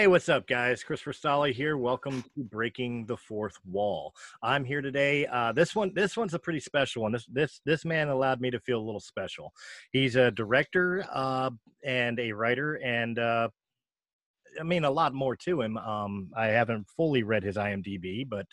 Hey, what's up, guys? Christopher Stolle here. Welcome to Breaking the Fourth Wall. I'm here today. Uh, this one, this one's a pretty special one. This, this, this man allowed me to feel a little special. He's a director uh, and a writer, and uh, I mean a lot more to him. Um, I haven't fully read his IMDb, but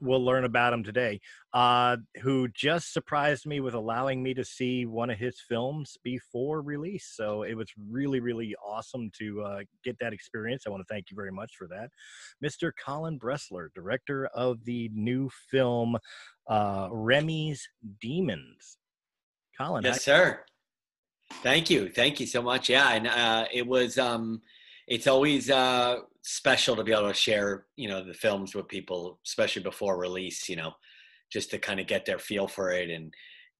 we'll learn about him today. Uh, who just surprised me with allowing me to see one of his films before release. So it was really, really awesome to uh, get that experience. I want to thank you very much for that, Mr. Colin Bressler, director of the new film uh, Remy's Demons. Colin, yes, sir. Thank you, thank you so much. Yeah, and uh, it was. Um, it's always uh, special to be able to share, you know, the films with people, especially before release. You know, just to kind of get their feel for it and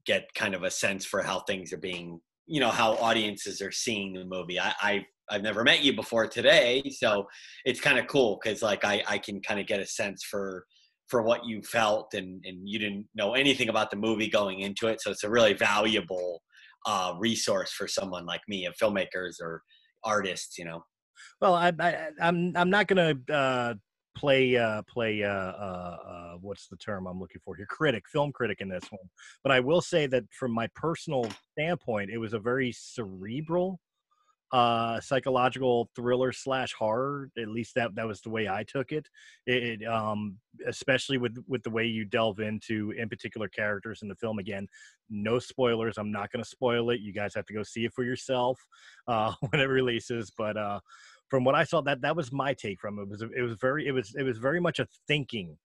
get kind of a sense for how things are being, you know, how audiences are seeing the movie. I, I I've never met you before today, so it's kind of cool because like I I can kind of get a sense for for what you felt and and you didn't know anything about the movie going into it, so it's a really valuable uh, resource for someone like me, of filmmakers or artists, you know. Well, I, I I'm I'm not gonna uh, play uh, play uh, uh, uh, what's the term I'm looking for here? Critic, film critic in this one. But I will say that from my personal standpoint, it was a very cerebral uh psychological thriller slash horror at least that that was the way i took it. it um especially with with the way you delve into in particular characters in the film again no spoilers i'm not going to spoil it you guys have to go see it for yourself uh when it releases but uh from what I saw, that that was my take from it. it was it was very it was it was very much a thinking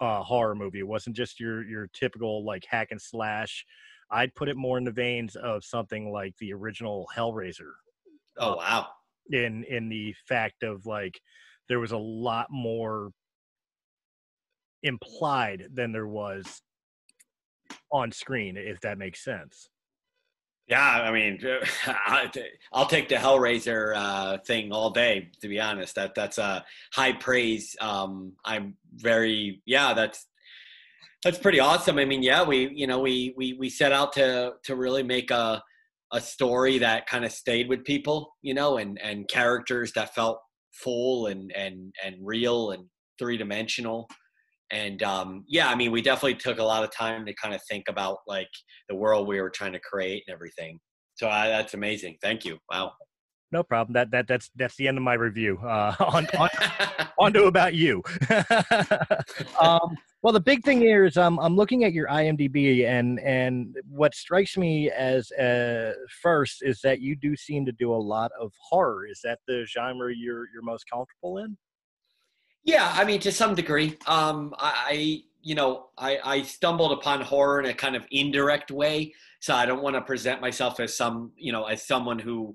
uh, horror movie. It wasn't just your your typical like hack and slash. I'd put it more in the veins of something like the original Hellraiser. Oh wow! In in the fact of like there was a lot more implied than there was on screen, if that makes sense. Yeah, I mean, I'll take the Hellraiser uh, thing all day. To be honest, that that's a high praise. Um, I'm very yeah, that's that's pretty awesome. I mean, yeah, we you know we we we set out to to really make a a story that kind of stayed with people, you know, and and characters that felt full and and and real and three dimensional and um, yeah i mean we definitely took a lot of time to kind of think about like the world we were trying to create and everything. So uh, that's amazing. Thank you. Wow. No problem. That that that's that's the end of my review uh on on, on to about you. Um well the big thing here is um, i'm looking at your imdb and and what strikes me as uh first is that you do seem to do a lot of horror is that the genre you're you're most comfortable in yeah, I mean, to some degree. Um, I, you know, I, I stumbled upon horror in a kind of indirect way. So I don't want to present myself as some, you know, as someone who,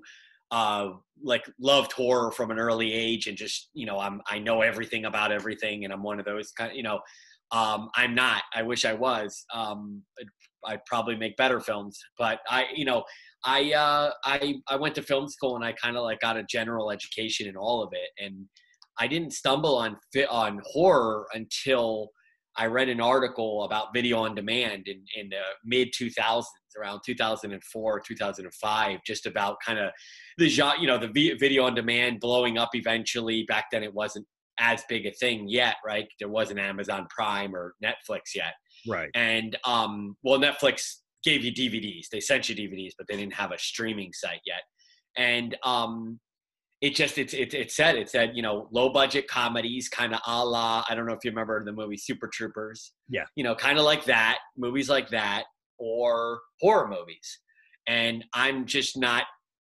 uh, like loved horror from an early age and just, you know, I'm, I know everything about everything and I'm one of those kind you know, um, I'm not. I wish I was. Um, I'd probably make better films, but I, you know, I, uh, I, I went to film school and I kind of like got a general education in all of it and I didn't stumble on on horror until I read an article about video on demand in in the mid 2000s, around 2004, 2005, just about kind of the you know the video on demand blowing up eventually. Back then, it wasn't as big a thing yet, right? There wasn't Amazon Prime or Netflix yet, right? And um, well, Netflix gave you DVDs. They sent you DVDs, but they didn't have a streaming site yet. And um, it just it's it, it said it said you know low budget comedies kind of a la I don't know if you remember the movie Super Troopers yeah you know kind of like that movies like that or horror movies and I'm just not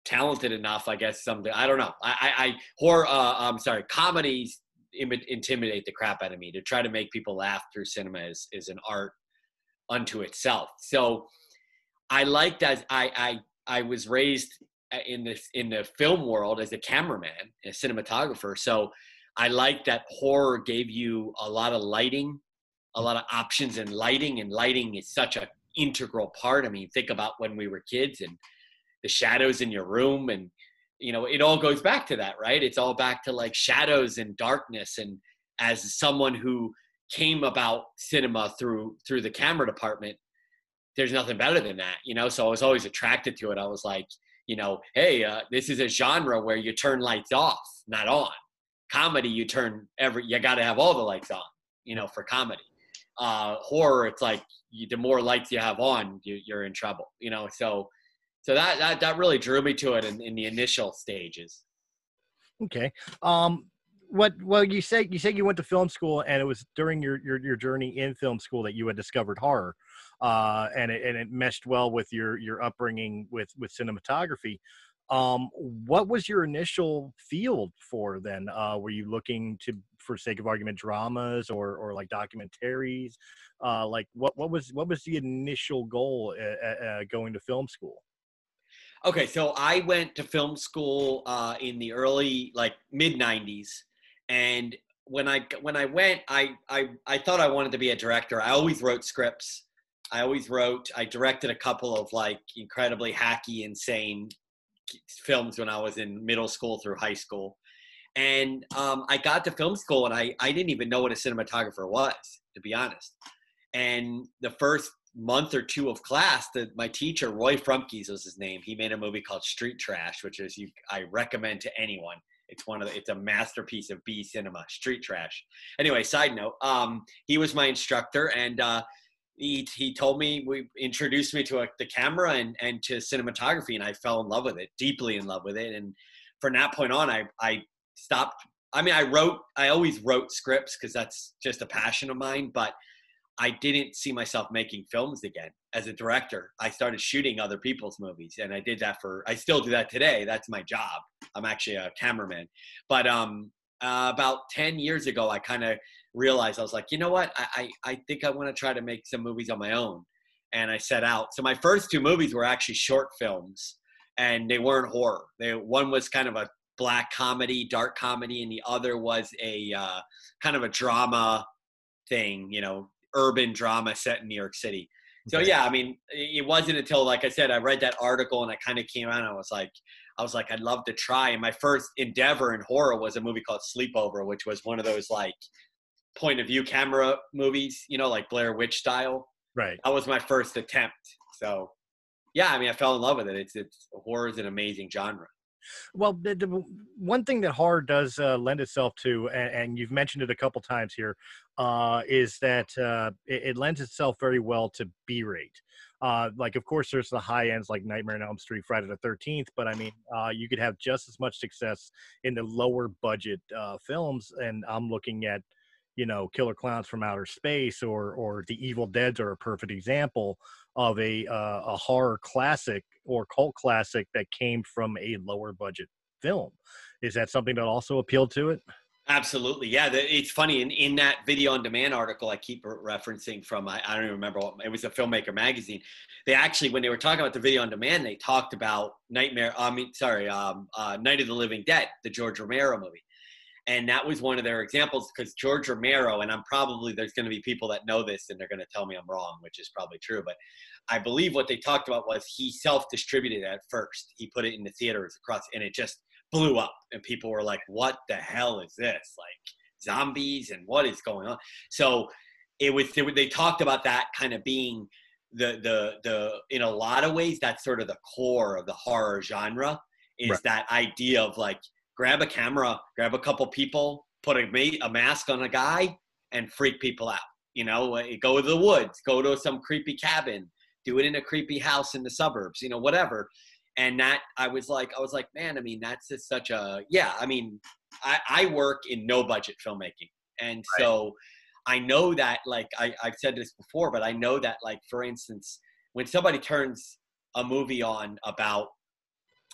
talented enough I guess something I don't know I I, I horror uh, I'm sorry comedies intimidate the crap out of me to try to make people laugh through cinema is is an art unto itself. So I liked as I I I was raised uh, in this in the film world as a cameraman, a cinematographer. So I liked that horror gave you a lot of lighting, a lot of options in lighting, and lighting is such a integral part. I mean, think about when we were kids and the shadows in your room and you know it all goes back to that right? It's all back to like shadows and darkness and as someone who came about cinema through through the camera department there's nothing better than that you know? So i was always attracted to it. I was like you know hey uh, this is a genre where you turn lights off not on. Comedy you turn every you got to have all the lights on you know for comedy. Uh horror it's like you, the more lights you have on you, you're in trouble you know? So so that that, that really drew me to it in, in the initial stages. Okay. Um what well you say you said you went to film school and it was during your your, your journey in film school that you had discovered horror uh and it, and it meshed well with your your upbringing with with cinematography. Um what was your initial field for then? Uh were you looking to for sake of argument dramas or or like documentaries? Uh like what what was what was the initial goal uh, uh, going to film school okay so i went to film school uh in the early like mid 90s and when I when I went, I, I I thought I wanted to be a director. I always wrote scripts. I always wrote. I directed a couple of like incredibly hacky, insane films when I was in middle school through high school. And um, I got to film school, and I I didn't even know what a cinematographer was, to be honest. And the first month or two of class, that my teacher Roy Frumkes was his name. He made a movie called Street Trash, which is you I recommend to anyone it's one of the, it's a masterpiece of B cinema, street trash. Anyway, side note, um, he was my instructor and uh, he, he told me, we introduced me to a, the camera and, and to cinematography and I fell in love with it, deeply in love with it. And from that point on, I, I stopped. I mean, I wrote, I always wrote scripts because that's just a passion of mine, but I didn't see myself making films again as a director. I started shooting other people's movies, and I did that for. I still do that today. That's my job. I'm actually a cameraman. But um, uh, about ten years ago, I kind of realized I was like, you know what? I I, I think I want to try to make some movies on my own, and I set out. So my first two movies were actually short films, and they weren't horror. They one was kind of a black comedy, dark comedy, and the other was a uh, kind of a drama thing. You know, urban drama set in New York City. So yeah, I mean, it wasn't until like I said, I read that article and I kind of came out and I was like, I was like, I'd love to try. And my first endeavor in horror was a movie called Sleepover, which was one of those like point of view camera movies, you know, like Blair Witch style. Right. That was my first attempt. So yeah, I mean, I fell in love with it. It's it's horror is an amazing genre. Well, the, the, one thing that horror does uh, lend itself to, and, and, you've mentioned it a couple times here, uh, is that uh, it, it, lends itself very well to B-rate. Uh, like, of course, there's the high ends like Nightmare on Elm Street, Friday the 13th, but I mean, uh, you could have just as much success in the lower budget uh, films. And I'm looking at, you know, Killer Clowns from Outer Space or or The Evil deads are a perfect example of a uh, a horror classic or cult classic that came from a lower budget film. Is that something that also appealed to it? Absolutely, yeah. It's funny in, in that video on demand article I keep referencing from I, I don't even remember what it was a filmmaker magazine. They actually when they were talking about the video on demand, they talked about Nightmare. I mean, sorry, um, uh, Night of the Living Dead, the George Romero movie, and that was one of their examples because George Romero, and I'm probably there's going to be people that know this and they're going to tell me I'm wrong, which is probably true, but I believe what they talked about was he self-distributed at first. He put it in the theaters across, and it just blew up, and people were like, "What the hell is this? Like zombies and what is going on?" So it was they talked about that kind of being the the the in a lot of ways that's sort of the core of the horror genre is right. that idea of like grab a camera, grab a couple people, put a, a mask on a guy, and freak people out. You know, uh, go to the woods, go to some creepy cabin, do it in a creepy house in the suburbs, you know, whatever. And that I was like, I was like, man, I mean, that's just such a yeah. I mean, I, I work in no budget filmmaking, and right. so I know that like I, I've said this before, but I know that like for instance, when somebody turns a movie on about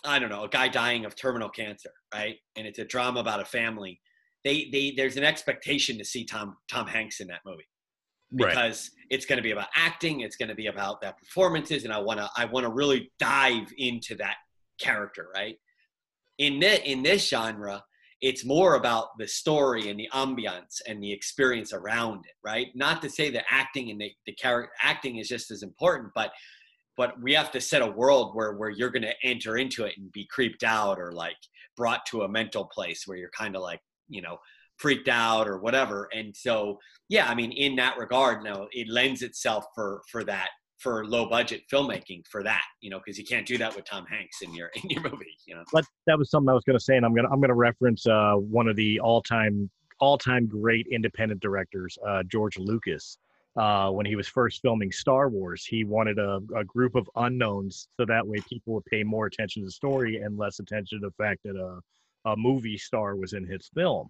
I don't know, a guy dying of terminal cancer, right? And it's a drama about a family. They, they, there's an expectation to see Tom, Tom Hanks in that movie. because right. it's going to be about acting it's going to be about that performances and i want to i want to really dive into that character right in this, in this genre it's more about the story and the ambiance and the experience around it right not to say that acting and the, the character acting is just as important but but we have to set a world where where you're going to enter into it and be creeped out or like brought to a mental place where you're kind of like you know freaked out or whatever and so yeah i mean in that regard no it lends itself for for that for low budget filmmaking for that you know because you can't do that with tom hanks in your in your movie you know? But that was something i was going to say and i'm going to i'm to reference uh one of the all-time all-time great independent directors uh george lucas uh, when he was first filming Star Wars. He wanted a, a, group of unknowns so that way people would pay more attention to the story and less attention to the fact that a, a movie star was in his film.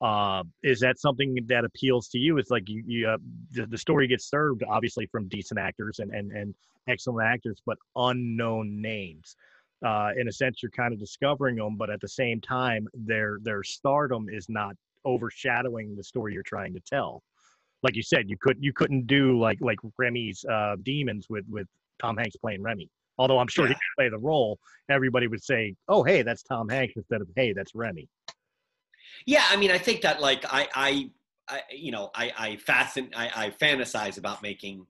Uh, is that something that appeals to you? It's like you, you uh, the, the, story gets served obviously from decent actors and and and excellent actors, but unknown names. Uh, in a sense, you're kind of discovering them, but at the same time, their their stardom is not overshadowing the story you're trying to tell. Like you said, you couldn't you couldn't do like like Remy's uh, Demons with with Tom Hanks playing Remy. Although I'm sure yeah. he could play the role, everybody would say, "Oh, hey, that's Tom Hanks," instead of "Hey, that's Remy." Yeah, I mean, I think that like I, I, I you know, I, I fascin, I, I fantasize about making,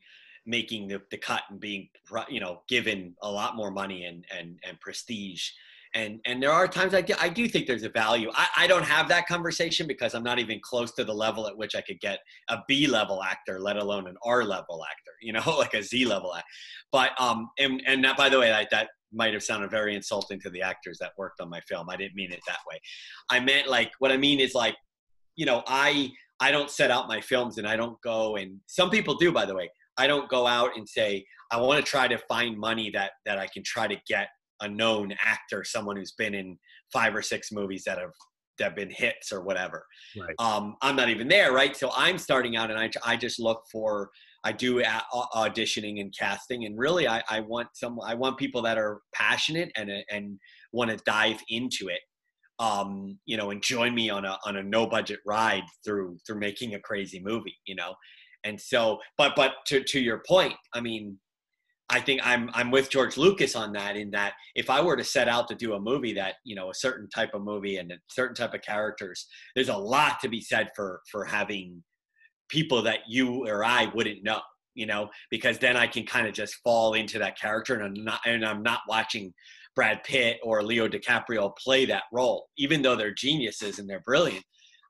making the, the cut and being, you know, given a lot more money and and and prestige. And and there are times I do, I do think there's a value. I, I don't have that conversation because I'm not even close to the level at which I could get a B level actor, let alone an R level actor. You know, like a Z level actor. But um, and and that by the way, that that might have sounded very insulting to the actors that worked on my film. I didn't mean it that way. I meant like what I mean is like, you know, I I don't set out my films and I don't go and some people do by the way. I don't go out and say I want to try to find money that that I can try to get a known actor, someone who's been in five or six movies that have that have been hits or whatever. Right. Um, I'm not even there, right? So I'm starting out and I I just look for I do auditioning and casting, and really, I, I want some. I want people that are passionate and and want to dive into it. Um, you know, and join me on a on a no budget ride through through making a crazy movie. You know, and so, but but to to your point, I mean, I think I'm I'm with George Lucas on that. In that, if I were to set out to do a movie that you know a certain type of movie and a certain type of characters, there's a lot to be said for for having people that you or I wouldn't know, you know, because then I can kind of just fall into that character and I'm not and I'm not watching Brad Pitt or Leo DiCaprio play that role, even though they're geniuses and they're brilliant.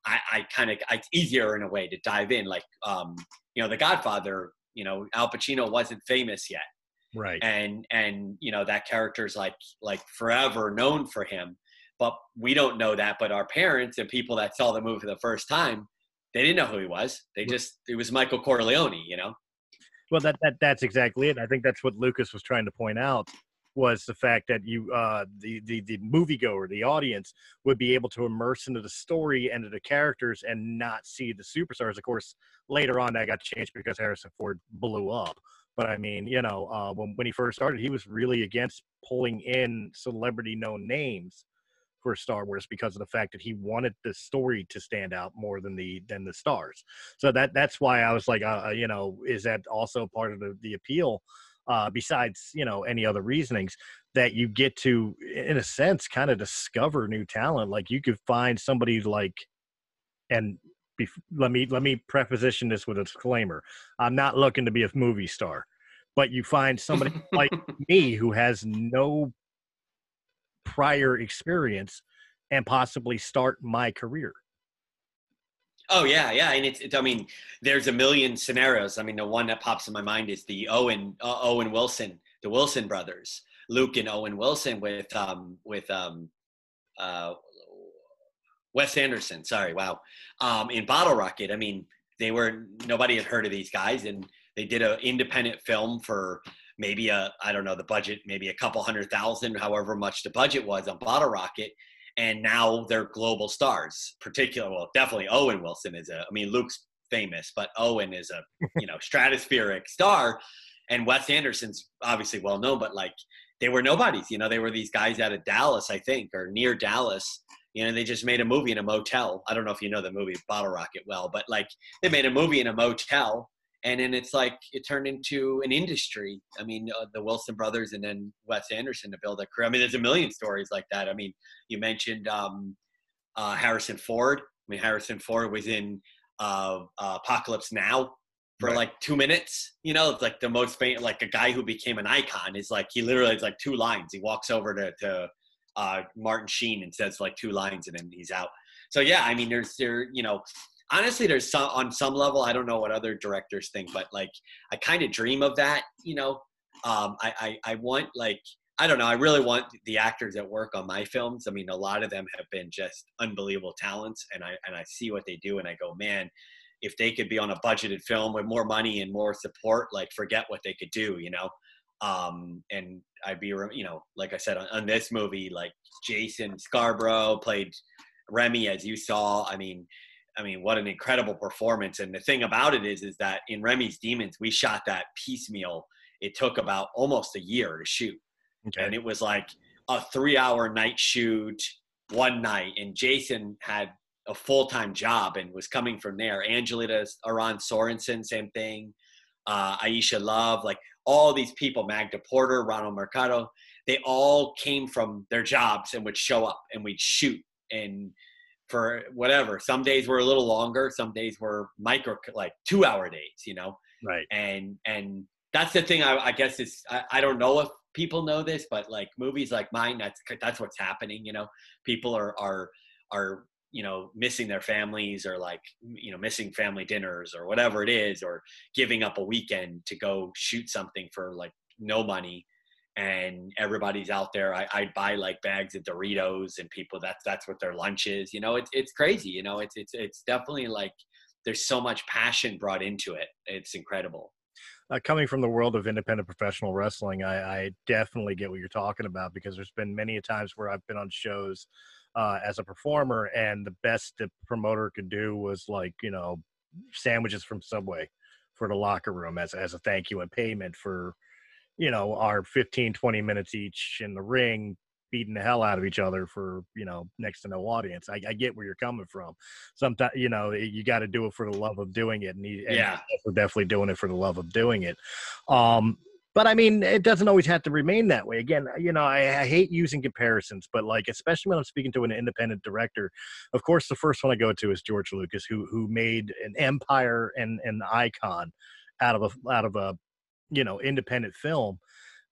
I, I kind of it's easier in a way to dive in, like um, you know, The Godfather. You know, Al Pacino wasn't famous yet, right? And and you know that character's like like forever known for him, but we don't know that. But our parents and people that saw the movie for the first time they didn't know who he was. They just it was Michael Corleone, you know. Well, that that that's exactly it. I think that's what Lucas was trying to point out was the fact that you uh the the the moviegoer, the audience would be able to immerse into the story and to the characters and not see the superstars. Of course, later on that got changed because Harrison Ford blew up. But I mean, you know, uh, when when he first started, he was really against pulling in celebrity known names for Star Wars because of the fact that he wanted the story to stand out more than the than the stars. So that that's why I was like, uh, uh, you know, is that also part of the the appeal? Uh, besides, you know, any other reasonings that you get to, in a sense, kind of discover new talent. Like you could find somebody like, and let me let me preposition this with a disclaimer: I'm not looking to be a movie star, but you find somebody like me who has no prior experience and possibly start my career. Oh yeah, yeah, and it's, it's, I mean, there's a million scenarios. I mean, the one that pops in my mind is the Owen uh, Owen Wilson, the Wilson brothers, Luke and Owen Wilson with um with um uh Wes Anderson. Sorry, wow, um in Bottle Rocket. I mean, they were nobody had heard of these guys, and they did an independent film for maybe a I don't know the budget, maybe a couple hundred thousand, however much the budget was on Bottle Rocket, and now they're global stars. Particular, well, definitely Owen Wilson is a. I mean, Luke's famous, but Owen is a you know stratospheric star, and Wes Anderson's obviously well known, but like they were nobodies. You know, they were these guys out of Dallas, I think, or near Dallas. You know, they just made a movie in a motel. I don't know if you know the movie Bottle Rocket well, but like they made a movie in a motel and then it's like it turned into an industry. I mean, uh, the Wilson brothers and then Wes Anderson to build a career. I mean, there's a million stories like that. I mean, you mentioned um, uh, Harrison Ford. I mean, Harrison Ford was in uh, uh Apocalypse Now for right. like two minutes. You know, it's like the most famous, like a guy who became an icon is like he literally has like two lines. He walks over to, to uh, Martin Sheen and says like two lines, and then he's out. So yeah, I mean, there's there, you know, honestly, there's some on some level. I don't know what other directors think, but like I kind of dream of that. You know, um, I, I I want like I don't know. I really want the actors that work on my films. I mean, a lot of them have been just unbelievable talents, and I and I see what they do, and I go, man, if they could be on a budgeted film with more money and more support, like forget what they could do, you know. Um, and I'd be, you know, like I said on, on this movie, like Jason Scarborough played Remy, as you saw. I mean, I mean, what an incredible performance! And the thing about it is, is that in Remy's Demons, we shot that piecemeal. It took about almost a year to shoot, okay. and it was like a three-hour night shoot one night. And Jason had a full-time job and was coming from there. Angelita Aron Sorensen, same thing. Uh, Aisha Love, like all these people, Magda Porter, Ronald Mercado, they all came from their jobs and would show up and we'd shoot and for whatever. Some days were a little longer. Some days were micro, like two hour days, you know? Right. And, and that's the thing I, I guess is, I, I don't know if people know this, but like movies like mine, that's, that's what's happening. You know, people are, are, are you know missing their families or like you know missing family dinners or whatever it is or giving up a weekend to go shoot something for like no money and everybody's out there I, I buy like bags of doritos and people that's that's what their lunch is you know? It's, it's crazy you know? It's it's it's definitely like there's so much passion brought into it. It's incredible. Uh, coming from the world of independent professional wrestling I, I definitely get what you're talking about because there's been many a times where i've been on shows uh, as a performer, and the best the promoter could do was like you know sandwiches from Subway for the locker room as as a thank you and payment for you know our 15 20 minutes each in the ring beating the hell out of each other for you know next to no audience. I, I get where you're coming from. Sometimes you know you got to do it for the love of doing it and, he, and yeah. we're definitely doing it for the love of doing it. Um but I mean, it doesn't always have to remain that way. Again, you know, I, I, hate using comparisons, but like, especially when I'm speaking to an independent director, of course, the first one I go to is George Lucas, who who made an empire and an icon out of a out of a you know independent film.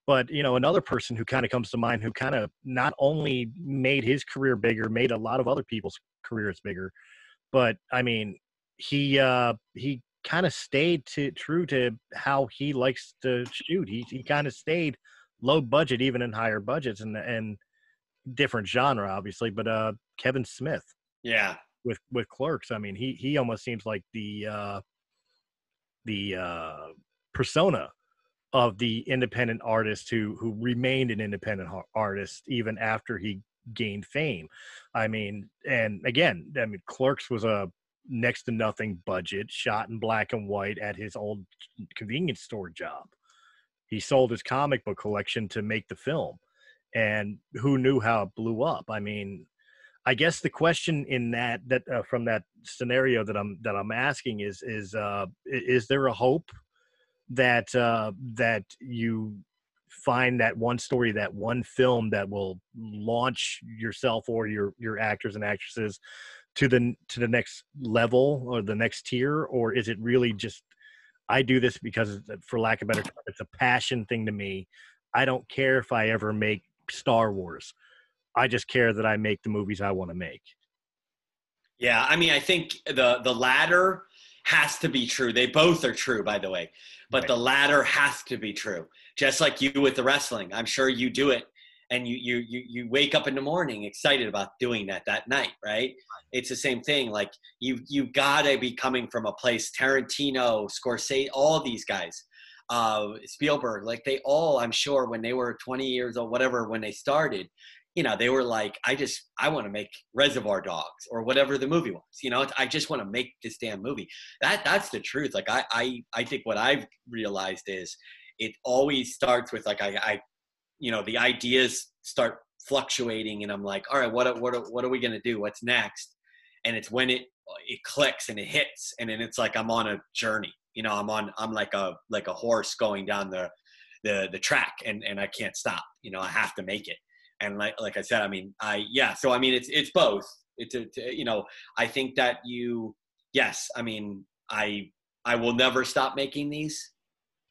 But you know, another person who kind of comes to mind, who kind of not only made his career bigger, made a lot of other people's careers bigger, but I mean, he uh, he kind of stayed to true to how he likes to shoot. He he kind of stayed low budget, even in higher budgets, and and different genre, obviously. But uh, Kevin Smith, yeah, with with Clerks, I mean, he he almost seems like the uh, the uh, persona of the independent artist who who remained an independent artist even after he gained fame. I mean, and again, I mean, Clerks was a next to nothing budget, shot in black and white at his old convenience store job. He sold his comic book collection to make the film. And who knew how it blew up? I mean, I guess the question in that that uh, from that scenario that I'm that I'm asking is is uh, is there a hope that uh, that you find that one story, that one film that will launch yourself or your your actors and actresses to the to the next level or the next tier? Or is it really just i do this because for lack of better term it's a passion thing to me. I don't care if i ever make star wars. I just care that i make the movies i want to make. Yeah i mean i think the the latter has to be true. They both are true by the way but right. the latter has to be true. Just like you with the wrestling i'm sure you do it and you you you you wake up in the morning excited about doing that that night right? It's the same thing like you you gotta be coming from a place tarantino scorsese all these guys uh spielberg like they all i'm sure when they were 20 years old whatever when they started you know they were like i just i want to make reservoir dogs or whatever the movie was you know i just want to make this damn movie that that's the truth like i i i think what i've realized is it always starts with like I, I you know the ideas start fluctuating and i'm like all right what what what are we going to do what's next and it's when it it clicks and it hits and then it's like i'm on a journey You know, I'm on I'm like a like a horse going down the the the track and and I can't stop. You know, I have to make it. And like like I said, I mean, I yeah. So I mean, it's it's both. It's a, you know, I think that you yes. I mean, I I will never stop making these.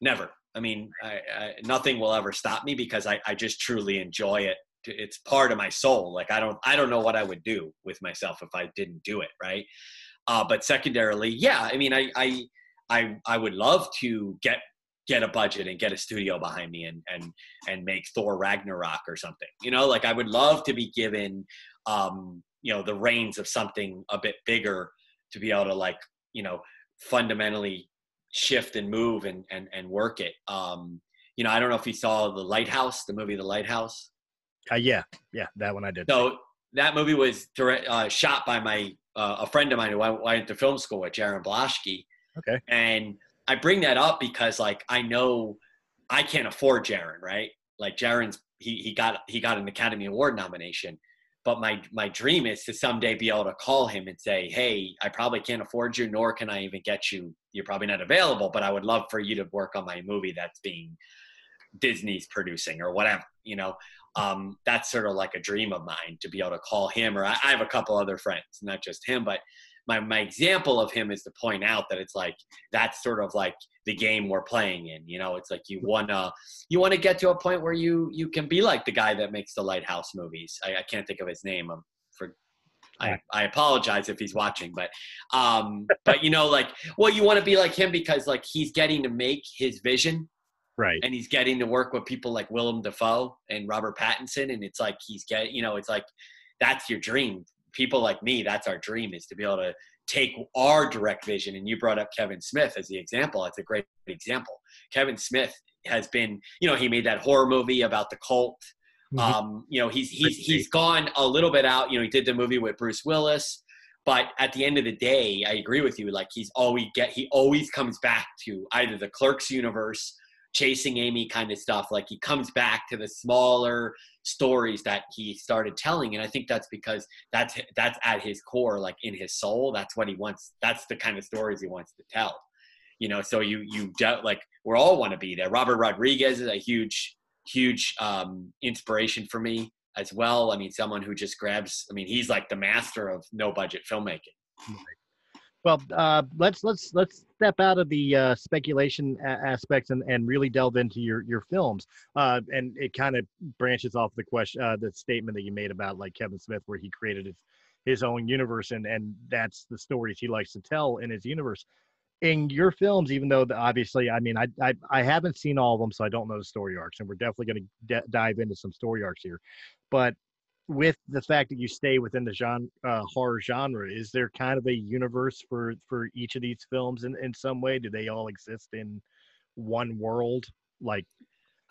Never. I mean, I, I, nothing will ever stop me because I, I just truly enjoy it. It's part of my soul. Like I don't I don't know what I would do with myself if I didn't do it. Right. Uh, but secondarily, yeah. I mean, I I I I would love to get get a budget and get a studio behind me and and and make Thor Ragnarok or something. You know, like I would love to be given um, you know, the reins of something a bit bigger to be able to like, you know, fundamentally shift and move and and and work it. Um, you know, I don't know if you saw The Lighthouse, the movie The Lighthouse. Uh, yeah, yeah, that one I did. So that movie was direct, uh, shot by my uh, a friend of mine who I went to film school with, Jarin Blaschke. Okay. And I bring that up because like I know I can't afford Jarin, right? Like Jarin's he he got he got an Academy Award nomination, but my my dream is to someday be able to call him and say, "Hey, I probably can't afford you, nor can I even get you. You're probably not available, but I would love for you to work on my movie that's being Disney's producing or whatever." You know, um, that's sort of like a dream of mine to be able to call him. Or I, I have a couple other friends, not just him, but my my example of him is to point out that it's like that's sort of like the game we're playing in. You know, it's like you wanna you wanna get to a point where you you can be like the guy that makes the Lighthouse movies. I, I can't think of his name. I'm for I, I apologize if he's watching, but um, but you know, like, well, you want to be like him because like he's getting to make his vision, right? And he's getting to work with people like Willem Dafoe and Robert Pattinson, and it's like he's getting, you know, it's like that's your dream people like me, that's our dream is to be able to take our direct vision. And you brought up Kevin Smith as the example. That's a great example. Kevin Smith has been, you know, he made that horror movie about the cult. Mm-hmm. Um, you know, he's he's he's gone a little bit out. You know, he did the movie with Bruce Willis, but at the end of the day, I agree with you. Like he's always get he always comes back to either the Clerks universe chasing Amy kind of stuff. Like he comes back to the smaller stories that he started telling, and I think that's because that's that's at his core, like in his soul. That's what he wants. That's the kind of stories he wants to tell. You know, so you you like we all want to be there. Robert Rodriguez is a huge huge um, inspiration for me as well. I mean, someone who just grabs. I mean, he's like the master of no budget filmmaking. Well, uh, let's let's let's step out of the uh, speculation a- aspects and, and really delve into your your films. Uh, and it kind of branches off the question, uh, the statement that you made about like Kevin Smith, where he created his his own universe, and and that's the stories he likes to tell in his universe. In your films, even though the, obviously, I mean, I, I I haven't seen all of them, so I don't know the story arcs, and we're definitely going to dive into some story arcs here. But with the fact that you stay within the genre uh, horror genre is there kind of a universe for for each of these films in in some way? Do they all exist in one world? Like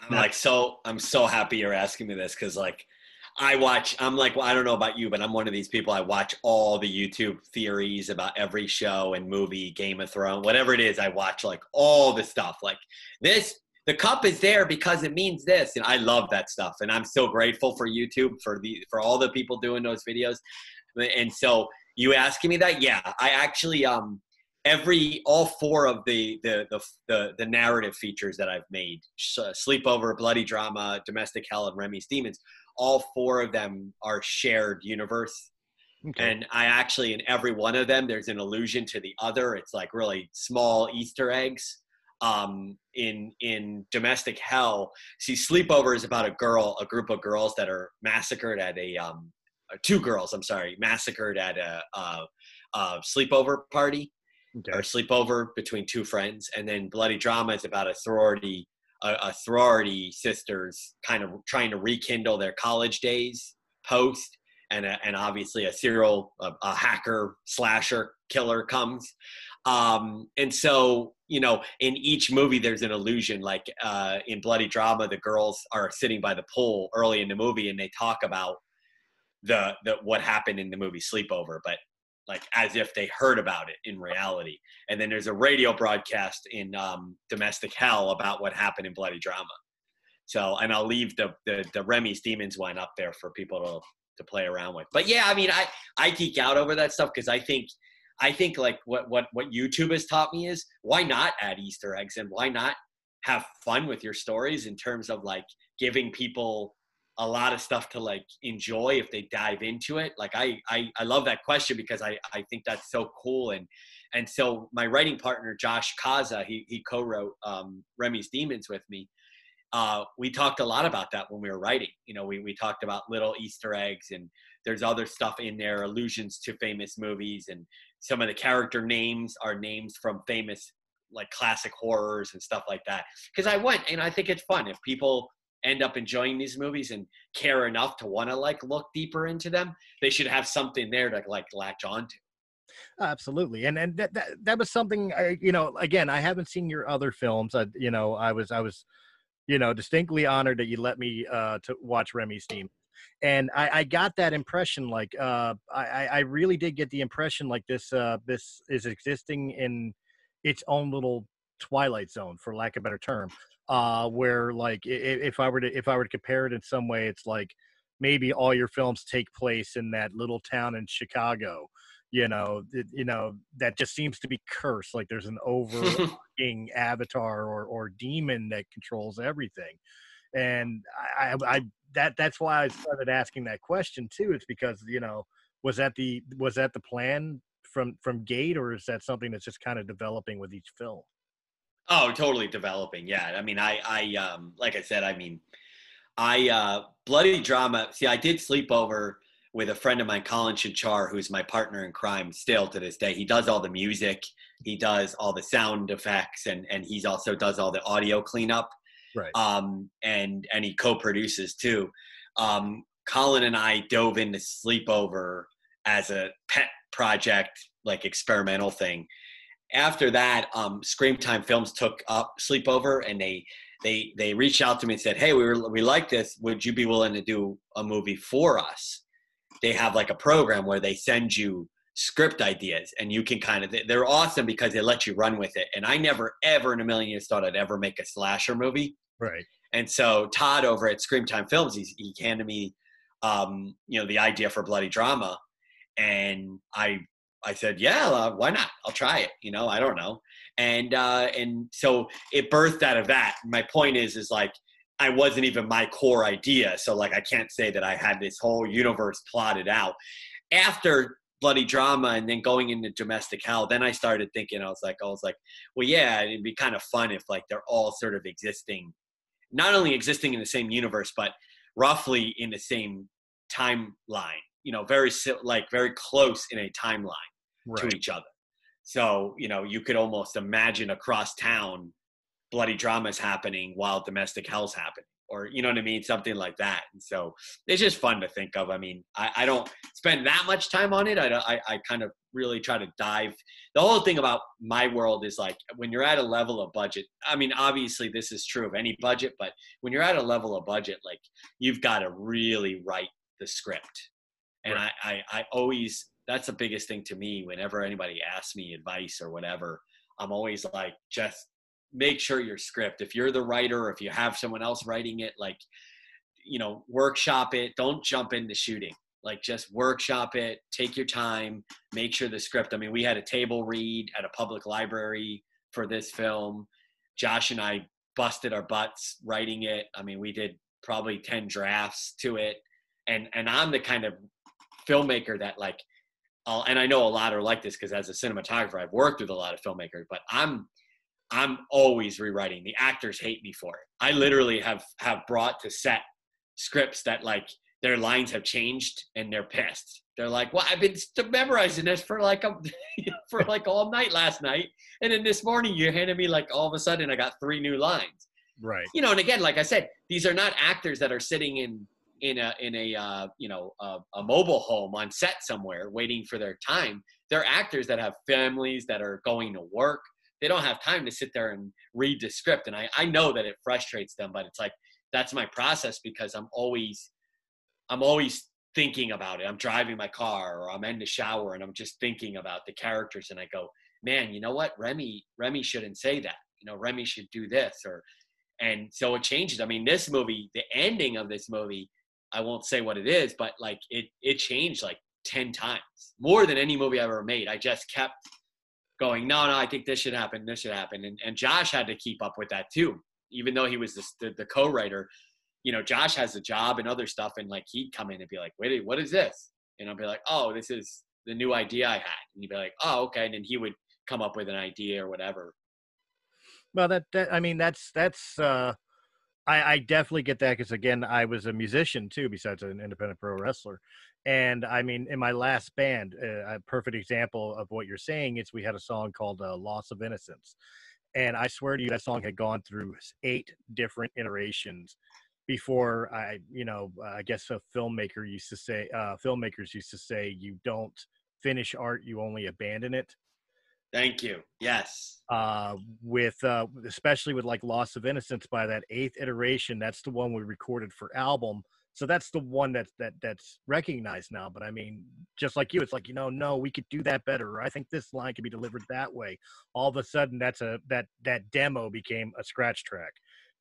i'm not- like so i'm so happy you're asking me this because like i watch i'm like well, i don't know about you but i'm one of these people i watch all the youtube theories about every show and movie game of thrones whatever it is i watch like all the stuff. Like this the cup is there because it means this. And i love that stuff. And i'm so grateful for youtube for the for all the people doing those videos. And so you asking me that? Yeah i actually um every all four of the the the the, the narrative features that i've made sleepover bloody drama domestic hell and remy's demons all four of them are shared universe. Okay. And I actually, in every one of them, there's an allusion to the other. It's like really small Easter eggs um, in in domestic hell. See, sleepover is about a girl, a group of girls that are massacred at a um, two girls. I'm sorry, massacred at a, a, a sleepover party okay. or sleepover between two friends, and then bloody drama is about a sorority. A, a sorority sisters kind of trying to rekindle their college days post and a, and obviously a serial a, a, hacker slasher killer comes um, and so you know in each movie there's an illusion like uh, in bloody drama the girls are sitting by the pool early in the movie and they talk about the, the what happened in the movie sleepover but like as if they heard about it in reality. And then there's a radio broadcast in um, domestic hell about what happened in bloody drama. So and i'll leave the the, the remy's demons one up there for people to to play around with. But yeah i mean i i geek out over that stuff because i think I think like what what what YouTube has taught me is why not add Easter eggs and why not have fun with your stories in terms of like giving people a lot of stuff to like enjoy if they dive into it? Like I, I i love that question because i i think that's so cool. And and so my writing partner josh kaza he, he co-wrote um, remy's demons with me. Uh, we talked a lot about that when we were writing. You know we, we talked about little easter eggs and there's other stuff in there allusions to famous movies and some of the character names are names from famous like classic horrors and stuff like that because i went and i think it's fun if people end up enjoying these movies and care enough to want to like look deeper into them, they should have something there to like latch on to. Absolutely, and and that that, that was something I, you know. Again, I haven't seen your other films. I, you know, I was I was, you know, distinctly honored that you let me uh, to watch Remy's Team, and I, I got that impression. Like, uh, I I really did get the impression like this uh, this is existing in its own little twilight zone, for lack of a better term uh, where like if, I were to if I were to compare it in some way, it's like maybe all your films take place in that little town in Chicago. You know, it, you know that just seems to be cursed. Like there's an overarching avatar or or demon that controls everything, and I, I that that's why I started asking that question too. It's because you know was that the was that the plan from from Gate, or is that something that's just kind of developing with each film? Oh, totally developing. Yeah. I mean, I, I, um, like I said, I mean, I, uh, bloody drama. See, I did sleep over with a friend of mine, Colin Chachar, who's my partner in crime still to this day. He does all the music, he does all the sound effects, and, and he's also does all the audio cleanup. Right. Um, and, and he co-produces too. Um, Colin and I dove into sleepover as a pet project, like experimental thing after that, um, Scream Time Films took up Sleepover, and they they they reached out to me and said, "Hey, we were, we like this. Would you be willing to do a movie for us?" They have like a program where they send you script ideas, and you can kind of they're awesome because they let you run with it. And I never ever in a million years thought I'd ever make a slasher movie. Right. And so Todd over at Scream Time Films, he, he handed me, um, you know, the idea for Bloody Drama, and I I said, yeah, uh, why not? I'll try it. You know, I don't know. And uh, and so it birthed out of that. My point is, is like I wasn't even my core idea. So like I can't say that I had this whole universe plotted out. After bloody drama and then going into domestic hell, then I started thinking, I was like, I was like, well, yeah, it'd be kind of fun if like they're all sort of existing, not only existing in the same universe, but roughly in the same timeline you know very like very close in a timeline right. to each other so you know you could almost imagine across town bloody dramas happening while domestic hell's happening or you know what i mean? Something like that. And so it's just fun to think of. I mean i, I don't spend that much time on it. I, I, I kind of really try to dive. The whole thing about my world is like when you're at a level of budget i mean obviously this is true of any budget but when you're at a level of budget like you've got to really write the script. And right. I, I, I always, that's the biggest thing to me whenever anybody asks me advice or whatever. I'm always like, just make sure your script, if you're the writer, if you have someone else writing it, like, you know, workshop it. Don't jump into shooting. Like, just workshop it, take your time, make sure the script. I mean, we had a table read at a public library for this film. Josh and I busted our butts writing it. I mean, we did probably 10 drafts to it. And, and I'm the kind of filmmaker that like uh, and I know a lot are like this because as a cinematographer, I've worked with a lot of filmmakers, but I'm I'm always rewriting. The actors hate me for it. I literally have have brought to set scripts that like their lines have changed and they're pissed. They're like, "Well, I've been memorizing this for like a for like all night last night, and then this morning you handed me like all of a sudden I got three new lines." Right. You know, and again, like I said, these are not actors that are sitting in in a in a uh, you know a, a, mobile home on set somewhere waiting for their time they're actors that have families that are going to work they don't have time to sit there and read the script. And i i know that it frustrates them but it's like that's my process because i'm always i'm always thinking about it. I'm driving my car or i'm in the shower and i'm just thinking about the characters. And i go man you know what? Remy remy shouldn't say that. You know remy should do this or and so it changes. I mean this movie the ending of this movie I won't say what it is, but like it it changed like 10 times more than any movie I ever made. I just kept going, no, no, I think this should happen, this should happen. And, and Josh had to keep up with that too, even though he was the, the, the co-writer. You know, Josh has a job and other stuff, and like he'd come in and be like, "Wait, what is this?" And I'd be like, "Oh, this is the new idea I had." And he'd be like, "Oh, okay." And then he would come up with an idea or whatever. Well, that, that I mean, that's that's. uh I, I definitely get that because again, I was a musician too, besides an independent pro wrestler. And I mean, in my last band, uh, a perfect example of what you're saying is we had a song called uh, "Loss of Innocence," and I swear to you, that song had gone through eight different iterations before I, you know, I guess a filmmaker used to say, uh, filmmakers used to say, you don't finish art, you only abandon it. Thank you. Yes. Uh, with uh, especially with like Loss of Innocence, by that eighth iteration, that's the one we recorded for album. So that's the one that's that that's recognized now. But I mean, just like you, it's like you know, no, we could do that better. I think this line could be delivered that way. All of a sudden, that's a that that demo became a scratch track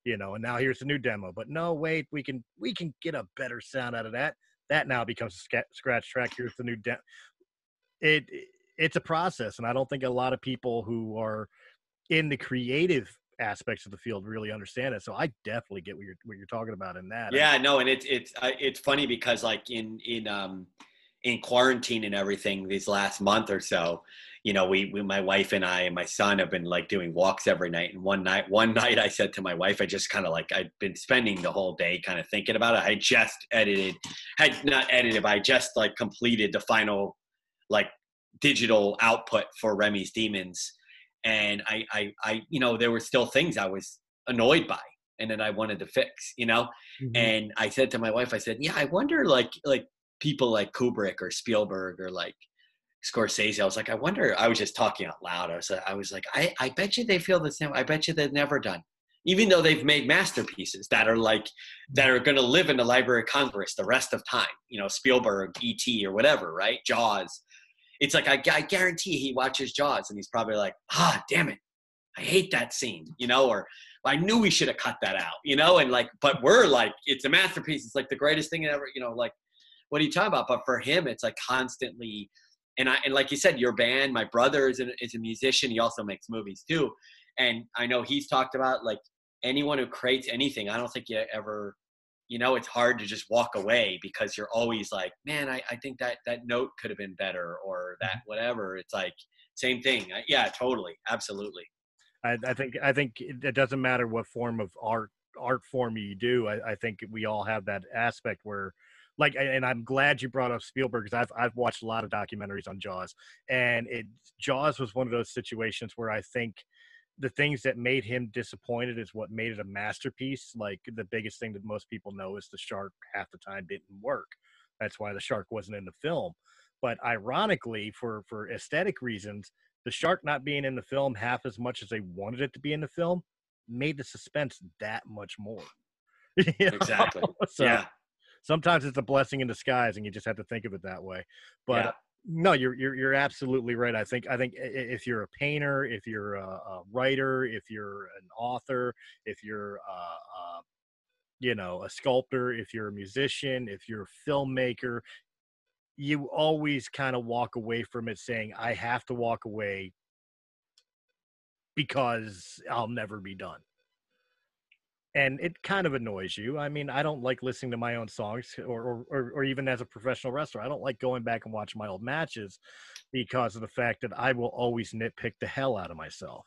you know and now here's the new demo but no wait we can we can get a better sound out of that that now becomes a scratch track here's the new demo it it's a process and i don't think a lot of people who are in the creative aspects of the field really understand it so i definitely get what you're what you're talking about in that yeah no and it's it's uh, it's funny because like in in um in quarantine and everything these last month or so you know, we, we, my wife and I and my son have been like doing walks every night. And one night, one night I said to my wife, I just kind of like, I'd been spending the whole day kind of thinking about it. I just edited, had not edited, but I just like completed the final like digital output for Remy's Demons. And I, I, I, you know, there were still things I was annoyed by and then I wanted to fix, you know? Mm-hmm. And I said to my wife, I said, yeah, I wonder like, like people like Kubrick or Spielberg or like, Scorsese. I was like, I wonder. I was just talking out loud. I was, I was like, I, I bet you they feel the same. I bet you they've never done, even though they've made masterpieces that are like that are going to live in the Library of Congress the rest of time. You know, Spielberg, E.T. or whatever, right? Jaws. It's like I, I guarantee he watches Jaws and he's probably like, ah, damn it, I hate that scene, you know, or I knew we should have cut that out, you know, and like, but we're like, it's a masterpiece. It's like the greatest thing ever, you know, like, what are you talking about? But for him, it's like constantly and I and like you said, your band, my brother is, is a musician. He also makes movies too, and I know he's talked about like anyone who creates anything. I don't think you ever, you know, it's hard to just walk away because you're always like, man, I, I think that that note could have been better or that mm-hmm. whatever. It's like same thing. Yeah, totally, absolutely. I, I think I think it doesn't matter what form of art art form you do. I, I think we all have that aspect where like and I'm glad you brought up Spielberg because I've I've watched a lot of documentaries on Jaws and it Jaws was one of those situations where I think the things that made him disappointed is what made it a masterpiece. Like the biggest thing that most people know is the shark half the time didn't work. That's why the shark wasn't in the film. But ironically, for for aesthetic reasons, the shark not being in the film half as much as they wanted it to be in the film made the suspense that much more. you know? Exactly. so, yeah sometimes it's a blessing in disguise, and you just have to think of it that way. But yeah. No, you're you're you're absolutely right. I think I think if you're a painter, if you're a, a writer, if you're an author, if you're a, a you know a sculptor, if you're a musician, if you're a filmmaker, you always kind of walk away from it saying, "I have to walk away." Because I'll never be done and it kind of annoys you. I mean, I don't like listening to my own songs, or, or or even as a professional wrestler, I don't like going back and watching my old matches because of the fact that I will always nitpick the hell out of myself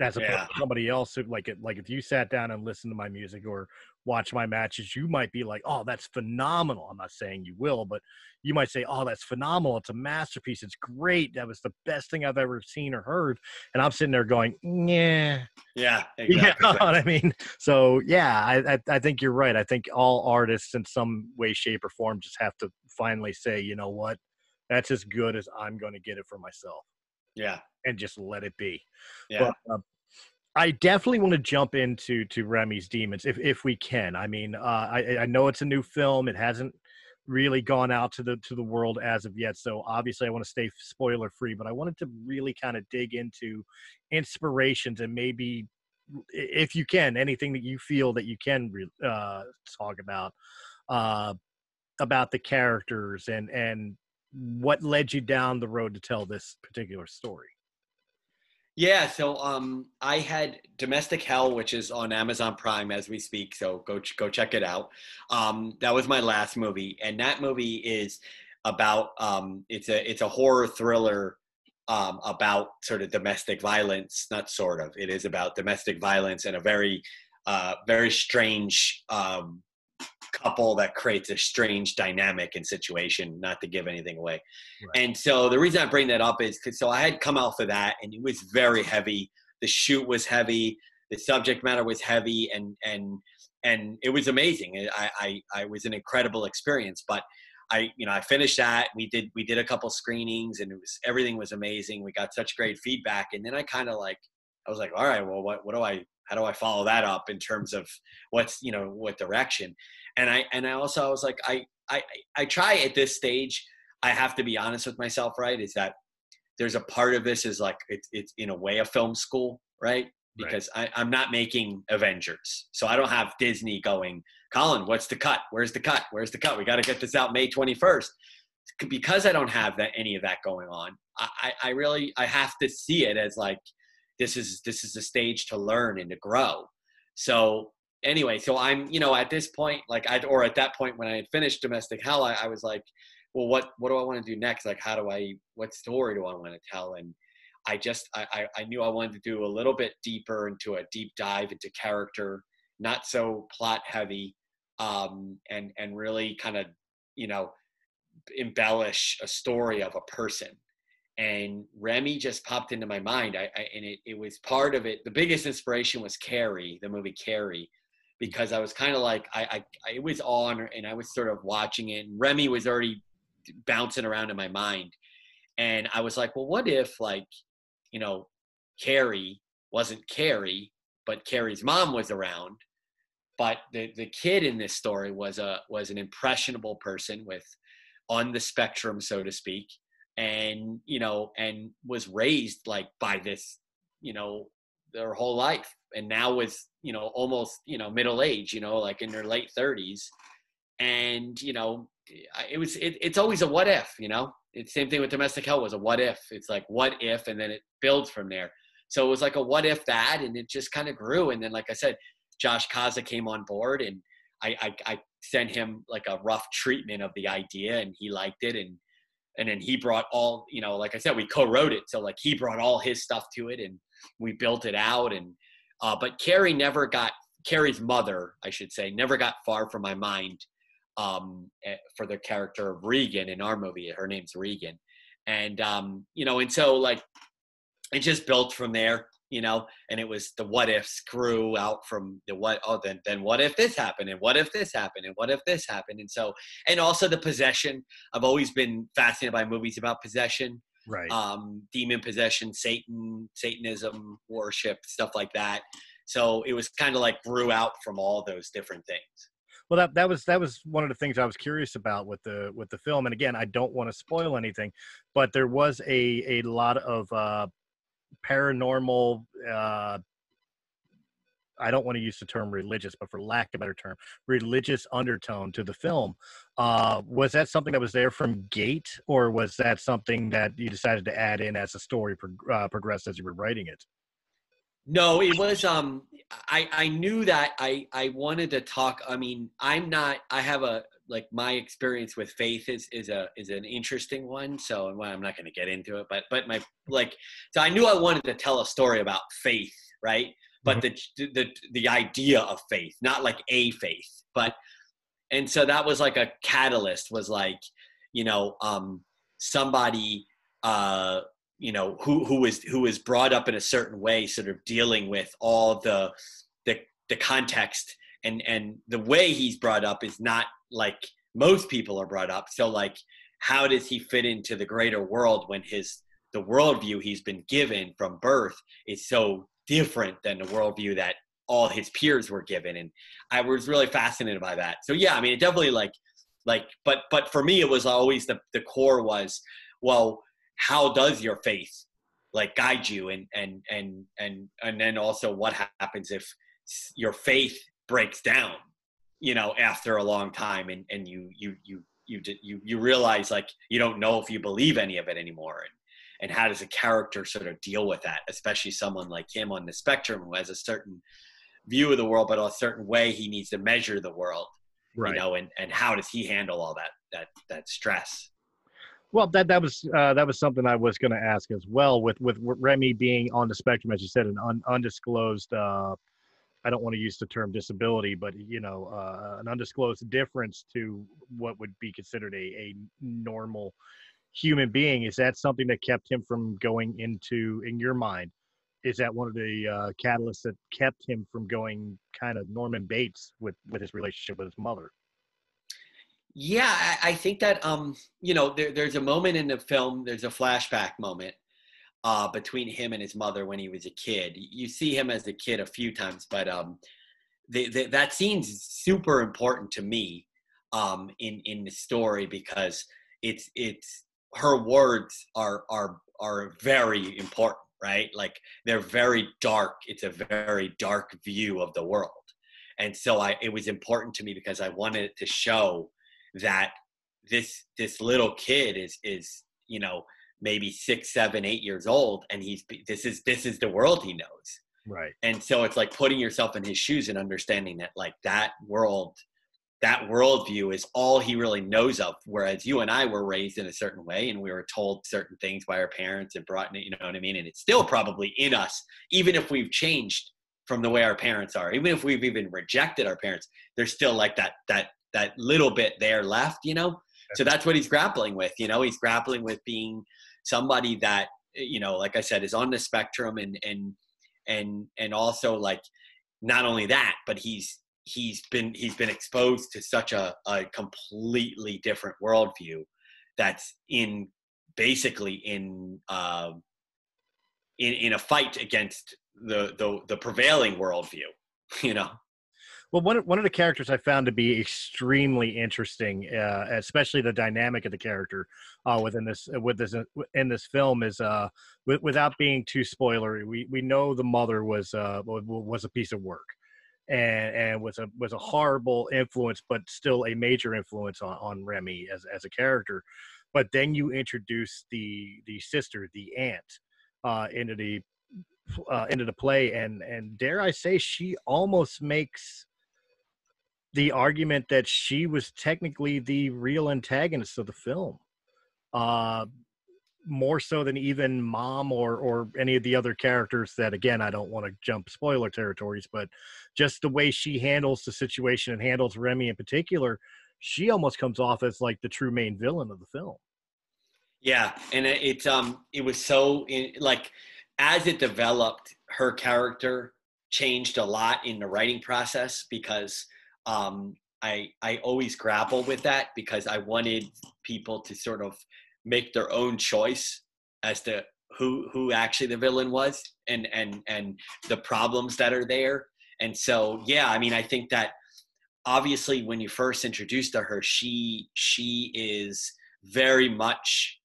as opposed yeah. to somebody else who like it like if you sat down and listened to my music or watch my matches you might be like oh that's phenomenal i'm not saying you will but you might say oh that's phenomenal it's a masterpiece it's great that was the best thing i've ever seen or heard and i'm sitting there going yeah yeah exactly. you know what i mean so yeah I, I i think you're right i think all artists in some way shape or form just have to finally say you know what that's as good as i'm going to get it for myself yeah. And just let it be. Yeah. But, uh, I definitely want to jump into to Remy's Demons if if we can. I mean, uh, I I know it's a new film. It hasn't really gone out to the to the world as of yet. So obviously, I want to stay spoiler free. But I wanted to really kind of dig into inspirations and maybe, if you can, anything that you feel that you can uh, talk about uh, about the characters and and what led you down the road to tell this particular story? Yeah, so um, I had Domestic Hell, which is on Amazon Prime as we speak. So go go check it out. Um, that was my last movie, and that movie is about um, it's a it's a horror thriller um, about sort of domestic violence. Not sort of. It is about domestic violence and a very uh, very strange um, couple that creates a strange dynamic and situation, not to give anything away. Right. And so the reason I bring that up is because so I had come out for that and it was very heavy. The shoot was heavy, the subject matter was heavy, and and and it was amazing. I I, I was an incredible experience, but. I, you know, I finished that. We did, we did a couple screenings, and it was everything was amazing. We got such great feedback, and then I kind of like, I was like, all right, well, what, what do I, how do I follow that up in terms of what's, you know, what direction? And I and I also I was like I I I try at this stage I have to be honest with myself right? Is that there's a part of this is like it's it's in a way a film school right? Because right. I, I'm not making Avengers. So I don't have Disney going Colin what's the cut? Where's the cut? Where's the cut? We got to get this out May 21st because I don't have that any of that going on I I really I have to see it as like this is this is a stage to learn and to grow. So anyway, so I'm, you know, at this point, like I, or at that point when I had finished domestic hell, I, I was like, well, what, what do I want to do next? Like, how do I, what story do I want to tell? And I just, I, I knew I wanted to do a little bit deeper into a deep dive into character, not so plot heavy, um, and, and really kind of, you know, embellish a story of a person and Remy just popped into my mind. I, I, and it, it was part of it. The biggest inspiration was Carrie, the movie Carrie, because I was kind of like I, I, I was on and I was sort of watching it. And Remy was already bouncing around in my mind, and I was like, well, what if like you know Carrie wasn't Carrie, but Carrie's mom was around, but the the kid in this story was a was an impressionable person with on the spectrum, so to speak, and you know, and was raised like by this you know their whole life. And now was you know almost you know middle age you know like in their late 30s and you know it was it, it's always a what if you know? It's same thing with domestic hell was a what if. It's like what if and then it builds from there. So it was like a what if that and it just kind of grew. And then like i said josh kaza came on board and I, I i sent him like a rough treatment of the idea and he liked it. And and then he brought all you know like i said we co-wrote it. So like he brought all his stuff to it and we built it out. And uh, but carrie never got carrie's mother i should say never got far from my mind um, eh, for the character of regan in our movie. Her name's regan. And um, you know and so like it just built from there you know? And it was the what ifs grew out from the what oh then then what if this happened? And what if this happened? And what if this happened? And so and also the possession. I've always been fascinated by movies about possession right. um demon possession satan satanism worship stuff like that. So it was kind of like grew out from all those different things. Well that that was that was one of the things i was curious about with the with the film. And again i don't want to spoil anything but there was a a lot of uh paranormal uh I don't want to use the term religious, but for lack of a better term, religious undertone to the film. Uh, was that something that was there from gate, or was that something that you decided to add in as the story uh, progressed as you were writing it? No, it was. Um, I I knew that I I wanted to talk. I mean, I'm not. I have a like my experience with faith is is a is an interesting one. So well, I'm not going to get into it, but but my like so I knew I wanted to tell a story about faith, right? But mm-hmm. the the the idea of faith, not like a faith, but and so that was like a catalyst. Was like you know um somebody uh you know who who was who was brought up in a certain way, sort of dealing with all the the the context and and the way he's brought up is not like most people are brought up so like how does he fit into the greater world when his the worldview he's been given from birth is so different than the worldview that all his peers were given and i was really fascinated by that. So yeah i mean it definitely like like but but for me it was always the the core was well how does your faith like guide you? And and and and and then also what happens if your faith breaks down you know after a long time and and you you you you you you realize like you don't know if you believe any of it anymore and and how does a character sort of deal with that especially someone like him on the spectrum who has a certain view of the world but a certain way he needs to measure the world right. you know and and how does he handle all that that that stress well, that that was uh, that was something I was going to ask as well. With with Remy being on the spectrum, as you said, an un, undisclosed. Uh, I don't want to use the term disability, but you know, uh, an undisclosed difference to what would be considered a, a normal human being. Is that something that kept him from going into, in your mind, is that one of the uh, catalysts that kept him from going kind of Norman Bates with with his relationship with his mother? Yeah, I, I think that um, you know, there, there's a moment in the film. There's a flashback moment uh, between him and his mother when he was a kid. You see him as a kid a few times, but um, the, the, that scene's super important to me um, in in the story because it's it's her words are are are very important, right? Like they're very dark. It's a very dark view of the world, and so I it was important to me because I wanted to show that this this little kid is is you know maybe six seven eight years old and he's this is this is the world he knows right and so it's like putting yourself in his shoes and understanding that like that world that worldview is all he really knows of whereas you and i were raised in a certain way and we were told certain things by our parents and brought you know what i mean and it's still probably in us even if we've changed from the way our parents are even if we've even rejected our parents there's still like that that that little bit there left, you know? So that's what he's grappling with, you know? He's grappling with being somebody that, you know, like I said, is on the spectrum and, and, and, and also like, not only that, but he's, he's been, he's been exposed to such a, a completely different worldview that's in basically in, uh, in, in a fight against the, the, the prevailing worldview, you know? Well, one one of the characters I found to be extremely interesting, uh, especially the dynamic of the character uh, within this uh, with this uh, in this film is uh, w- without being too spoilery. We we know the mother was uh, was a piece of work, and and was a was a horrible influence, but still a major influence on, on Remy as as a character. But then you introduce the the sister, the aunt, uh, into the uh, into the play, and and dare I say, she almost makes the argument that she was technically the real antagonist of the film. Uh, more so than even mom or or any of the other characters that again I don't want to jump spoiler territories but just the way she handles the situation and handles Remy in particular she almost comes off as like the true main villain of the film. Yeah and it, it um it was so in, like as it developed her character changed a lot in the writing process because um, I I always grapple with that because I wanted people to sort of make their own choice as to who who actually the villain was and and and the problems that are there. And so yeah, I mean I think that obviously when you first introduced to her, she she is very much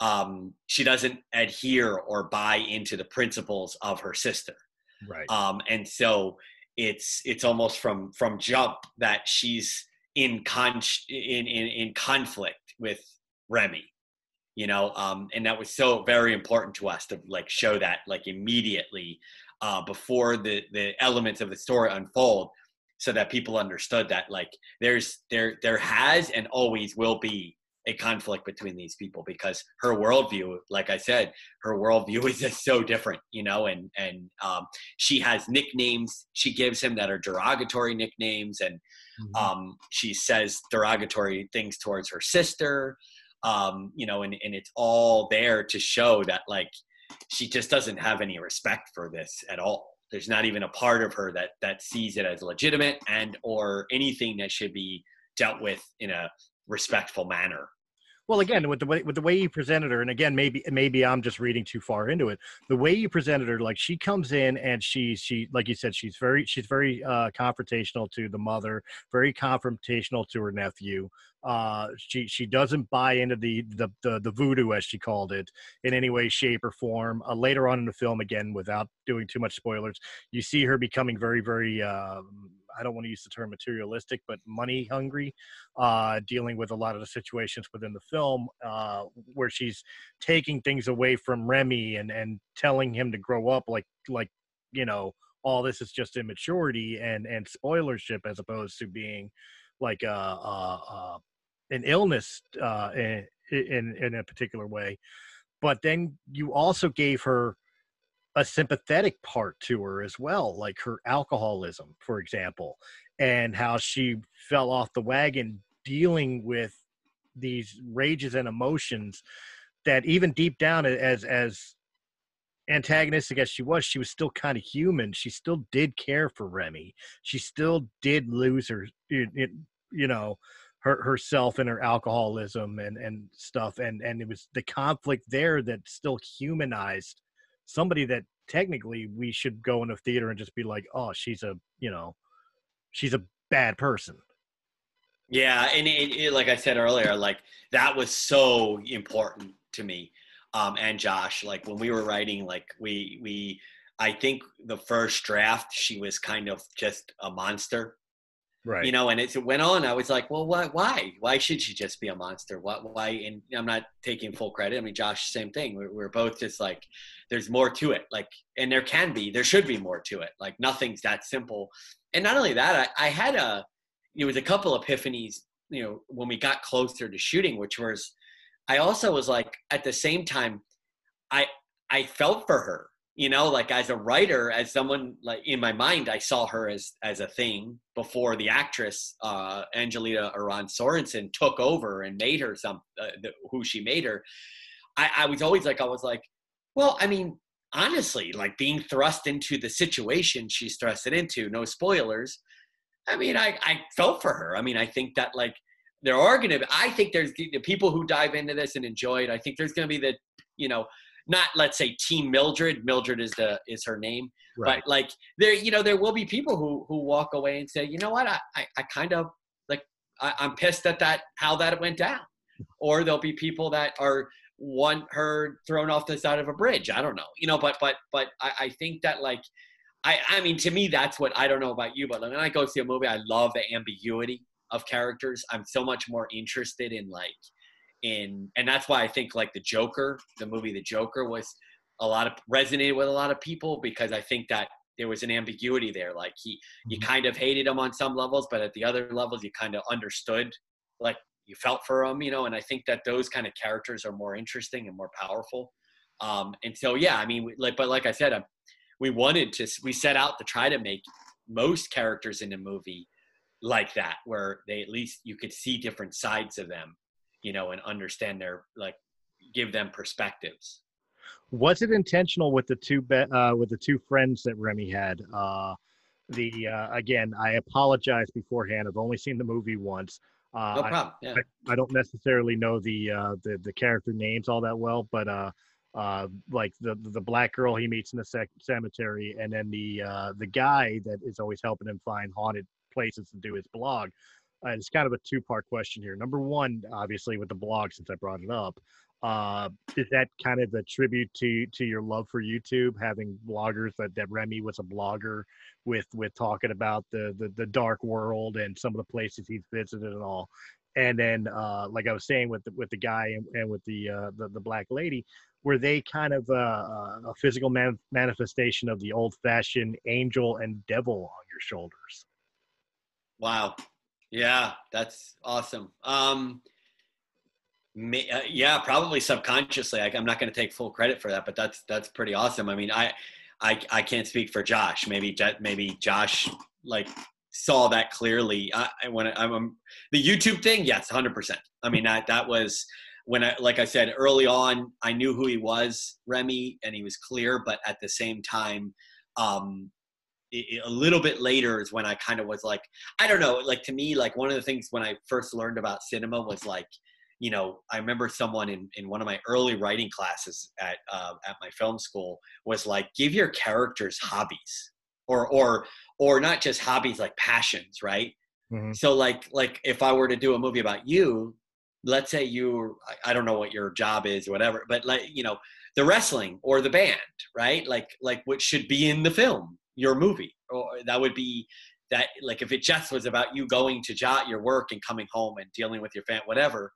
um, she doesn't adhere or buy into the principles of her sister. Right. Um, and so it's it's almost from from jump that she's in con in, in in conflict with Remy, you know, um, and that was so very important to us to like show that like immediately uh, before the the elements of the story unfold, so that people understood that like there's there there has and always will be a conflict between these people because her worldview, like I said, her worldview is just so different, you know, and and um, she has nicknames she gives him that are derogatory nicknames, and mm-hmm. um, she says derogatory things towards her sister, um, you know, and and it's all there to show that like she just doesn't have any respect for this at all. There's not even a part of her that that sees it as legitimate and or anything that should be dealt with in a respectful manner. Well, again, with the way with the way you presented her, and again, maybe maybe I'm just reading too far into it. The way you presented her, like she comes in and she's she like you said, she's very she's very uh, confrontational to the mother, very confrontational to her nephew. Uh, she she doesn't buy into the, the the the voodoo as she called it in any way, shape, or form. Uh, later on in the film, again, without doing too much spoilers, you see her becoming very very. Uh, I don't want to use the term materialistic, but money hungry, uh, dealing with a lot of the situations within the film uh, where she's taking things away from Remy and and telling him to grow up like like you know all this is just immaturity and and spoilership as opposed to being like a, a, a an illness uh, in, in in a particular way. But then you also gave her a sympathetic part to her as well, like her alcoholism, for example, and how she fell off the wagon dealing with these rages and emotions that even deep down as as antagonistic as she was, she was still kind of human. She still did care for Remy. She still did lose her, you know, her herself and her alcoholism and and stuff. And and it was the conflict there that still humanized somebody that technically we should go in a theater and just be like, oh, she's a, you know, she's a bad person. Yeah, and it, it, like I said earlier, like that was so important to me um, and Josh. Like when we were writing, like we we I think the first draft she was kind of just a monster right. You know and it went on i was like well why why? Why should she just be a monster? What why? And i'm not taking full credit. I mean josh same thing. We're, we're both just like there's more to it. Like and there can be there should be more to it. Like nothing's that simple. And not only that i, I had a it was a couple epiphanies you know when we got closer to shooting which was i also was like at the same time i i felt for her you know like as a writer as someone like in my mind i saw her as as a thing before the actress uh angelina aron sorensen took over and made her some uh, the, who she made her. I, I was always like i was like well i mean honestly like being thrust into the situation she's thrusted into no spoilers i mean i i felt for her. I mean i think that like there are gonna be i think there's the people who dive into this and enjoy it i think there's gonna be the you know not let's say team Mildred. Mildred is the is her name, right. but like there, you know, there will be people who who walk away and say, you know what, I I, I kind of like I, I'm pissed at that how that went down, or there'll be people that are want her thrown off the side of a bridge. I don't know, you know, but but but I, I think that like. I, I mean, to me, that's what I don't know about you, but when I go see a movie, I love the ambiguity of characters. I'm so much more interested in like, in and that's why I think like the Joker, the movie The Joker was a lot of resonated with a lot of people because I think that there was an ambiguity there. Like he you mm-hmm. kind of hated him on some levels, but at the other levels you kind of understood like you felt for him, you know, and I think that those kind of characters are more interesting and more powerful. Um, and so yeah, I mean, like, but like I said, um, we wanted to, we set out to try to make most characters in the movie like that, where they at least you could see different sides of them you know, and understand their like give them perspectives. Was it intentional with the two be- uh, with the two friends that Remy had? Uh, the uh, again, I apologize beforehand. I've only seen the movie once. Uh, no problem. Yeah. I, I, don't necessarily know the, uh, the the character names all that well, but uh, uh, like the the black girl he meets in the sec- cemetery, and then the uh, the guy that is always helping him find haunted places to do his blog uh, it's kind of a two part question here. Number one, obviously, with the blog, since I brought it up, uh, is that kind of a tribute to to your love for YouTube, having bloggers that, that Remy was a blogger with with talking about the, the the dark world and some of the places he's visited and all. And then, uh, like I was saying with the, with the guy and, and with the, uh, the the black lady, were they kind of uh, uh a physical man- manifestation of the old fashioned angel and devil on your shoulders? Wow, yeah, that's awesome. Um, may, uh, yeah, probably subconsciously. I, am not going to take full credit for that, but that's that's pretty awesome. I mean, I I, I can't speak for Josh. Maybe maybe Josh like saw that clearly. I, when I, am the YouTube thing, yes, 100. percent I mean that that was when I like I said early on. I knew who he was, Remy, and he was clear. But at the same time, um, a little bit later is when I kind of was like, I don't know, like to me, like one of the things when I first learned about cinema was like, you know, I remember someone in, in one of my early writing classes at uh, at my film school was like, give your characters hobbies, or or or not just hobbies like passions, right? Mm-hmm. So like like if I were to do a movie about you, let's say you, I don't know what your job is, or whatever, but like you know, the wrestling or the band, right? Like like what should be in the film your movie. Or that would be that like if it just was about you going to jot your work and coming home and dealing with your family whatever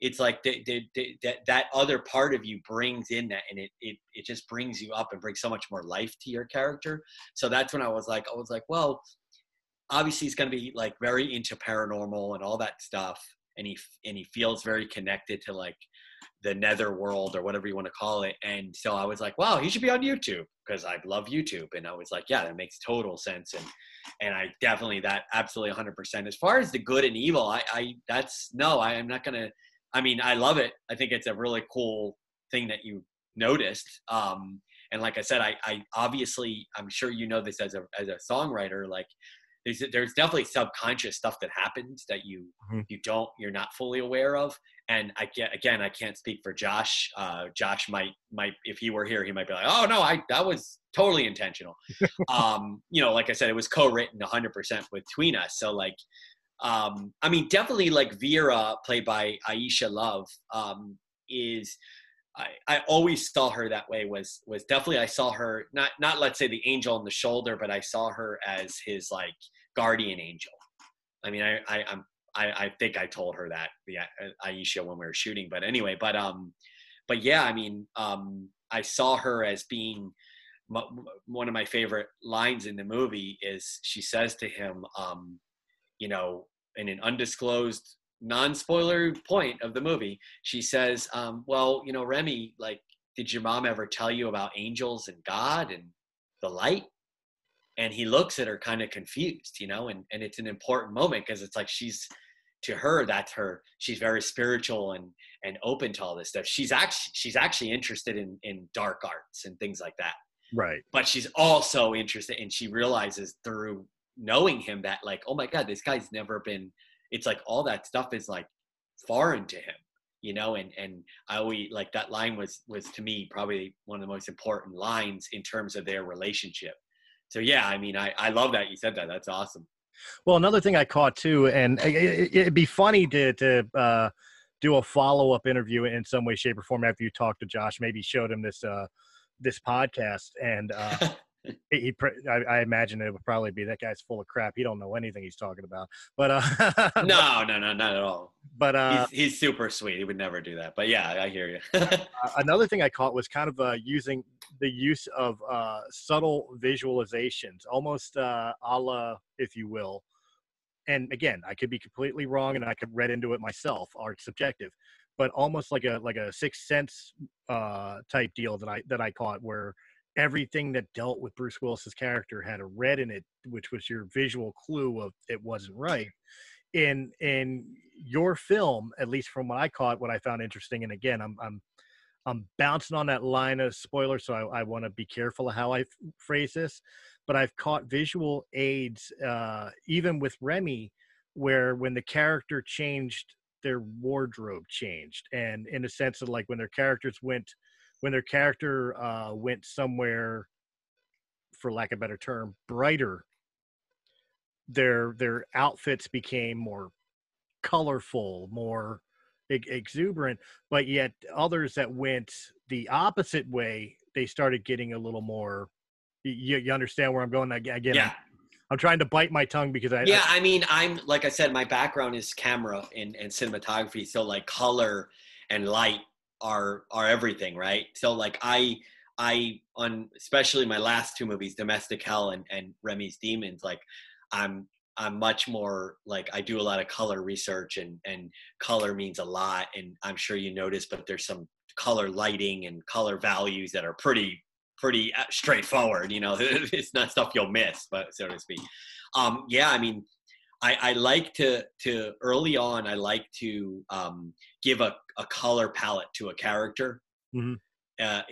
it's like they, they, they, that that other part of you brings in that and it, it it just brings you up and brings so much more life to your character. So that's when i was like i was like well obviously he's going to be like very into paranormal and all that stuff and he and he feels very connected to like the nether world or whatever you want to call it. And so i was like wow he should be on youtube because i love youtube. And i was like yeah that makes total sense. And and i definitely that absolutely 100% as far as the good and evil i i that's no i am not gonna i mean i love it. I think it's a really cool thing that you noticed. Um and like i said i i obviously i'm sure you know this as a as a songwriter like there's there's definitely subconscious stuff that happens that you mm-hmm. you don't you're not fully aware of and i get again i can't speak for josh uh, josh might might if he were here he might be like oh no i that was totally intentional um you know like i said it was co-written 100% between us so like um i mean definitely like vera played by aisha love um is I, I always saw her that way was was definitely I saw her not not let's say the angel on the shoulder, but I saw her as his like guardian angel. I mean, I, I I'm I, I think I told her that the uh, Aisha when we were shooting, but anyway, but um, but yeah, I mean, um, I saw her as being one of my favorite lines in the movie is she says to him, um, you know, in an undisclosed non-spoiler point of the movie, she says, um, "Well, you know, Remy, like, did your mom ever tell you about angels and God and the light?" And he looks at her kind of confused, you know, and and it's an important moment because it's like she's to her that's her she's very spiritual and and open to all this stuff. She's actually she's actually interested in in dark arts and things like that. Right. But she's also interested and she realizes through knowing him that like oh my god this guy's never been it's like all that stuff is like foreign to him you know? And and i always like that line was was to me probably one of the most important lines in terms of their relationship. So yeah i mean i i love that you said that that's awesome well another thing i caught too and it, would be funny to to uh do a follow-up interview in some way shape or form after you talked to josh maybe showed him this uh this podcast and uh he, I, I, imagine it would probably be that guy's full of crap. He don't know anything he's talking about. But uh, no, no, no, not at all. But uh, he's, he's, super sweet. He would never do that. But yeah, I hear you. uh, another thing I caught was kind of uh, using the use of uh, subtle visualizations, almost uh, a la, if you will. And again, I could be completely wrong, and I could read into it myself. Art subjective, but almost like a like a sixth sense uh, type deal that I that I caught where everything that dealt with Bruce Willis's character had a red in it, which was your visual clue of it wasn't right. In in your film, at least from what I caught, what I found interesting, and again, I'm I'm I'm bouncing on that line of spoiler, so I, I want to be careful of how I f- phrase this. But I've caught visual aids, uh, even with Remy, where when the character changed, their wardrobe changed, and in a sense of like when their characters went when their character uh, went somewhere, for lack of a better term, brighter, their their outfits became more colorful, more exuberant. But yet, others that went the opposite way, they started getting a little more. You, you understand where I'm going again? Yeah. I'm, I'm trying to bite my tongue because I. Yeah, I, I mean, I'm like I said, my background is camera and, and cinematography, so like color and light are are everything, right? So like I I on especially my last two movies, Domestic Hell and, and Remy's Demons, like I'm I'm much more like I do a lot of color research and and color means a lot and I'm sure you notice but there's some color lighting and color values that are pretty pretty uh, straightforward you know it's not stuff you'll miss but so to speak um yeah I mean I, I like to to early on I like to um give a, a color palette to a character. Mm-hmm. Uh,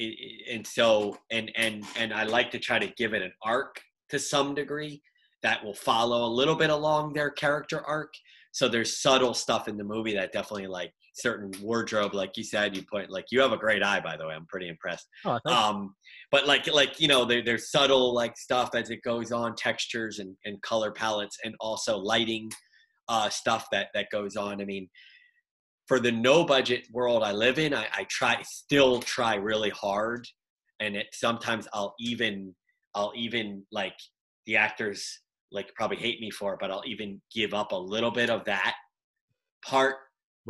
and so and and and I like to try to give it an arc to some degree that will follow a little bit along their character arc. So there's subtle stuff in the movie that definitely like certain wardrobe, like you said, you point like you have a great eye, by the way. I'm pretty impressed. Oh, um, but like like you know, there, there's subtle like stuff as it goes on, textures and, and color palettes, and also lighting uh, stuff that that goes on. I mean, for the no budget world I live in, I, I try still try really hard, and it sometimes I'll even I'll even like the actors like probably hate me for it, but I'll even give up a little bit of that part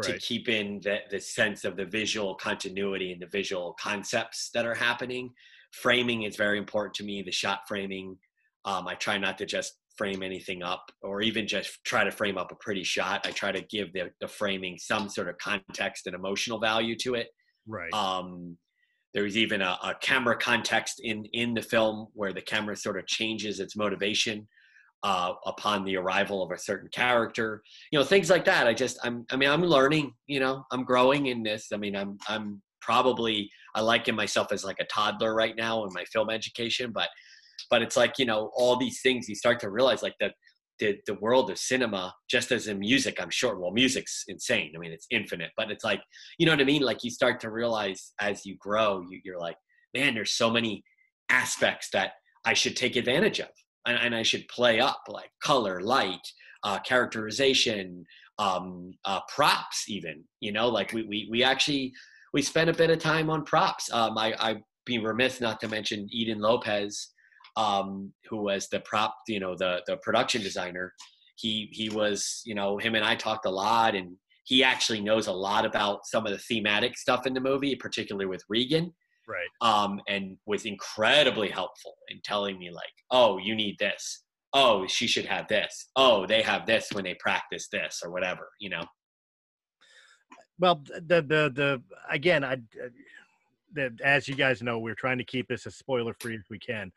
to keep in the, the sense of the visual continuity and the visual concepts that are happening. Framing is very important to me, the shot framing. Um, I try not to just frame anything up or even just try to frame up a pretty shot. I try to give the, the framing some sort of context and emotional value to it. Right. Um, there's even a, a camera context in in the film where the camera sort of changes its motivation uh, upon the arrival of a certain character you know things like that. I just i'm i mean i'm learning you know i'm growing in this. I mean i'm i'm probably i liken myself as like a toddler right now in my film education but but it's like you know all these things you start to realize like that the, the world of cinema just as in music i'm sure well music's insane. I mean it's infinite but it's like you know what i mean? Like you start to realize as you grow you, you're like man there's so many aspects that i should take advantage of and, and I should play up like color, light, uh, characterization, um, uh, props, even. You know, like we we we actually we spent a bit of time on props. Um, I I'd be remiss not to mention Eden Lopez, um, who was the prop, you know, the the production designer. He he was, you know, him and I talked a lot, and he actually knows a lot about some of the thematic stuff in the movie, particularly with Regan right. um, and was incredibly helpful in telling me like oh you need this. Oh she should have this. Oh they have this when they practice this or whatever you know? Well the the the again i the, as you guys know we're trying to keep this as spoiler free as we can.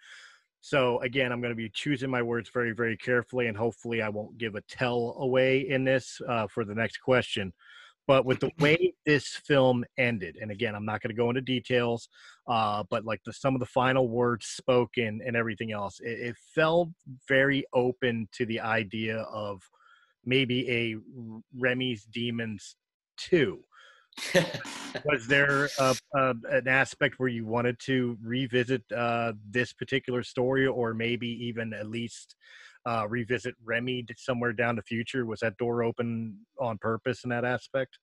So again i'm going to be choosing my words very very carefully and hopefully i won't give a tell away in this uh, for the next question but with the way this film ended and again i'm not going to go into details uh, but like the some of the final words spoken and everything else it, it felt very open to the idea of maybe a remy's demons 2 was there a, a, an aspect where you wanted to revisit uh, this particular story or maybe even at least uh, revisit Remy somewhere down the future? Was that door open on purpose in that aspect?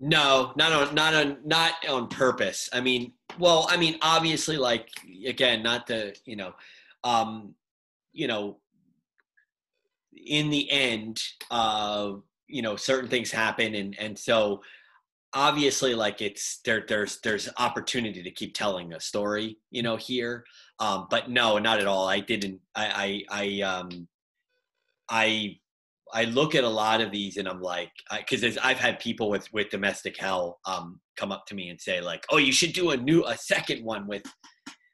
No, not on not on not on purpose. I mean, well, I mean, obviously, like again, not the you know, um, you know, in the end, uh, you know, certain things happen, and and so obviously like it's there there's there's opportunity to keep telling a story you know here um but no not at all. I didn't i i i um i i look at a lot of these and i'm like because i've had people with with domestic hell um come up to me and say like oh you should do a new a second one with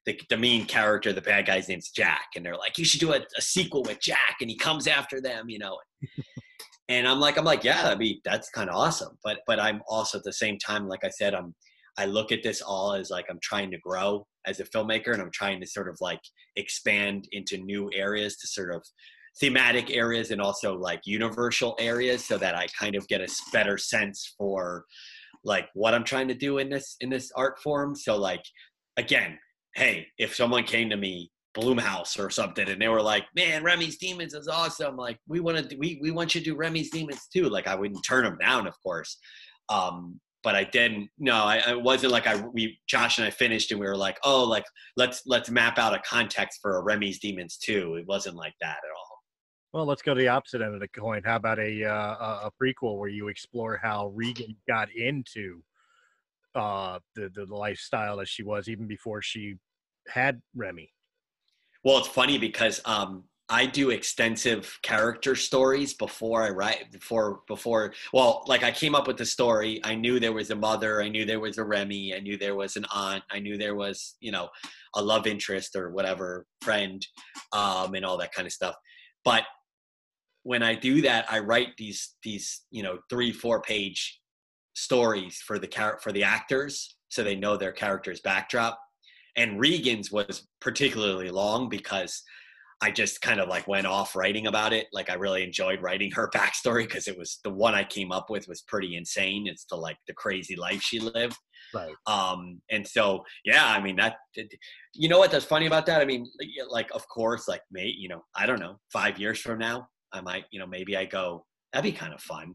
the, the main character the bad guy's name's jack. And they're like you should do a, a sequel with jack and he comes after them you know? And i'm like i'm like yeah i mean that's kind of awesome. But but i'm also at the same time like i said i'm i look at this all as like i'm trying to grow as a filmmaker and i'm trying to sort of like expand into new areas to sort of thematic areas and also like universal areas so that i kind of get a better sense for like what i'm trying to do in this in this art form so like again hey if someone came to me Blumhouse or something, and they were like, "Man, Remy's Demons is awesome. Like, we want to, we we want you to do Remy's Demons too." Like, I wouldn't turn them down, of course. Um, but I didn't. No, I, I wasn't like I we Josh and I finished, and we were like, "Oh, like let's let's map out a context for a Remy's Demons too." It wasn't like that at all. Well, let's go to the opposite end of the coin. How about a uh, a prequel where you explore how Regan got into uh, the the lifestyle as she was even before she had Remy? Well, it's funny because um, I do extensive character stories before I write before before well like I came up with the story. I knew there was a mother. I knew there was a Remy. I knew there was an aunt. I knew there was you know a love interest or whatever friend um, and all that kind of stuff. But when I do that I write these these you know three four page stories for the char- for the actors so they know their character's backdrop. And Regan's was particularly long because I just kind of like went off writing about it. Like I really enjoyed writing her backstory because it was the one I came up with was pretty insane. It's the like the crazy life she lived. Right. Um, and so yeah, I mean that. You know what? That's funny about that. I mean, like of course, like may you know, I don't know, five years from now, I might you know maybe I go that'd be kind of fun.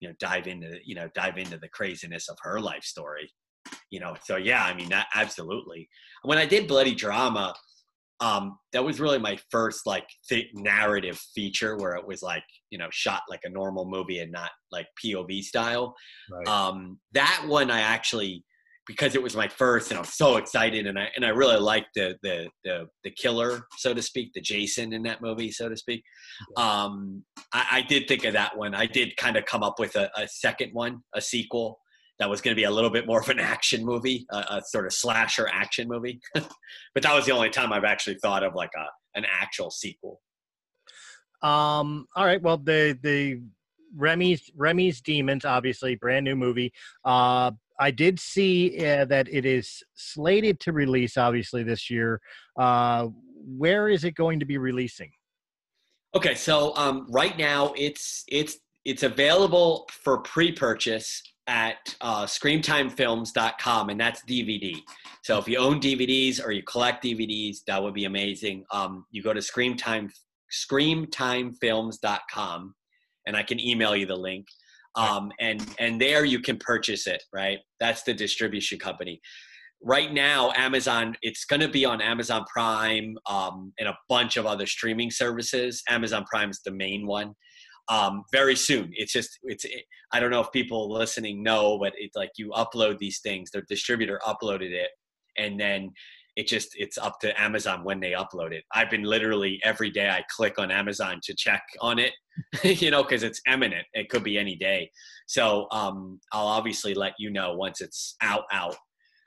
You know, dive into you know dive into the craziness of her life story you know so yeah i mean that absolutely when i did bloody drama um, that was really my first like th- narrative feature where it was like you know shot like a normal movie and not like POV style. Right. Um, that one I actually because it was my first and I was so excited and I and I really liked the the the, the killer so to speak the Jason in that movie so to speak. Um, I, I did think of that one. I did kind of come up with a, a second one, a sequel that was going to be a little bit more of an action movie, a, a sort of slasher action movie. but that was the only time I've actually thought of like a an actual sequel. Um. All right. Well, the the Remy's Remy's Demons, obviously, brand new movie. Uh, I did see uh, that it is slated to release, obviously, this year. Uh, where is it going to be releasing? Okay, so um, right now it's it's it's available for pre-purchase at uh, screamtimefilms.com and that's dvd so if you own dvds or you collect dvds that would be amazing. Um, you go to screamtime screamtimefilms.com and i can email you the link. Um, and and there you can purchase it right? That's the distribution company. Right now amazon it's going to be on amazon prime um, and a bunch of other streaming services. Amazon prime is the main one um, very soon. It's just it's it, i don't know if people listening know but it's like you upload these things the distributor uploaded it and then it just it's up to amazon when they upload it. I've been literally every day i click on amazon to check on it you know because it's imminent. It could be any day. So um, i'll obviously let you know once it's out out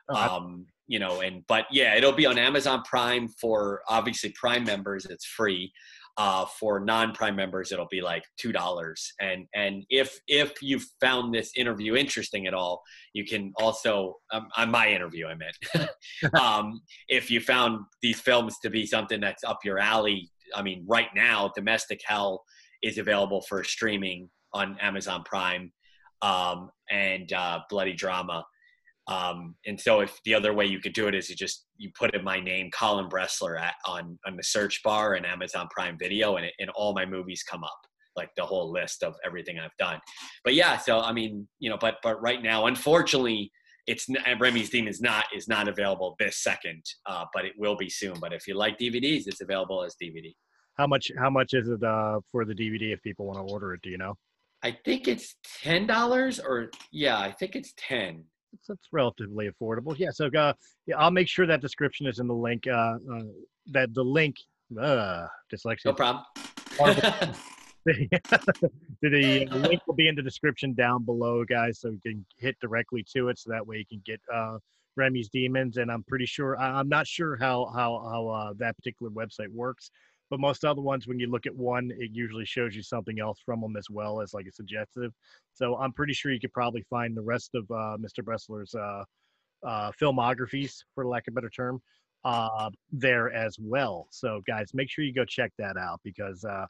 um, you know and but yeah it'll be on amazon prime for obviously prime members it's free uh, for non-prime members it'll be like two dollars. And and if if you found this interview interesting at all you can also um, on my interview i meant. Um, if you found these films to be something that's up your alley i mean right now domestic hell is available for streaming on amazon prime. Um, and uh, bloody drama um, and so if the other way you could do it is you just you put in my name, Colin Bressler, at, on on the search bar in Amazon Prime Video, and it, and all my movies come up, like the whole list of everything I've done. But yeah, so I mean, you know, but but right now, unfortunately, it's Remy's Demons is not is not available this second, uh, but it will be soon. But if you like DVDs, it's available as DVD. How much? How much is it uh, for the DVD if people want to order it? Do you know? I think it's ten dollars, or yeah, I think it's ten it's, it's relatively affordable. Yeah, so uh, yeah, I'll make sure that description is in the link. Uh, uh that the link, uh, dyslexia. No problem. the, the link will be in the description down below, guys, so you can hit directly to it. So that way you can get uh, Remy's Demons. And I'm pretty sure I'm not sure how how how uh, that particular website works. But most other ones, when you look at one, it usually shows you something else from them as well as like a suggestive. So I'm pretty sure you could probably find the rest of uh, Mr. Bressler's uh, uh, filmographies, for lack of a better term, uh, there as well. So guys, make sure you go check that out because uh,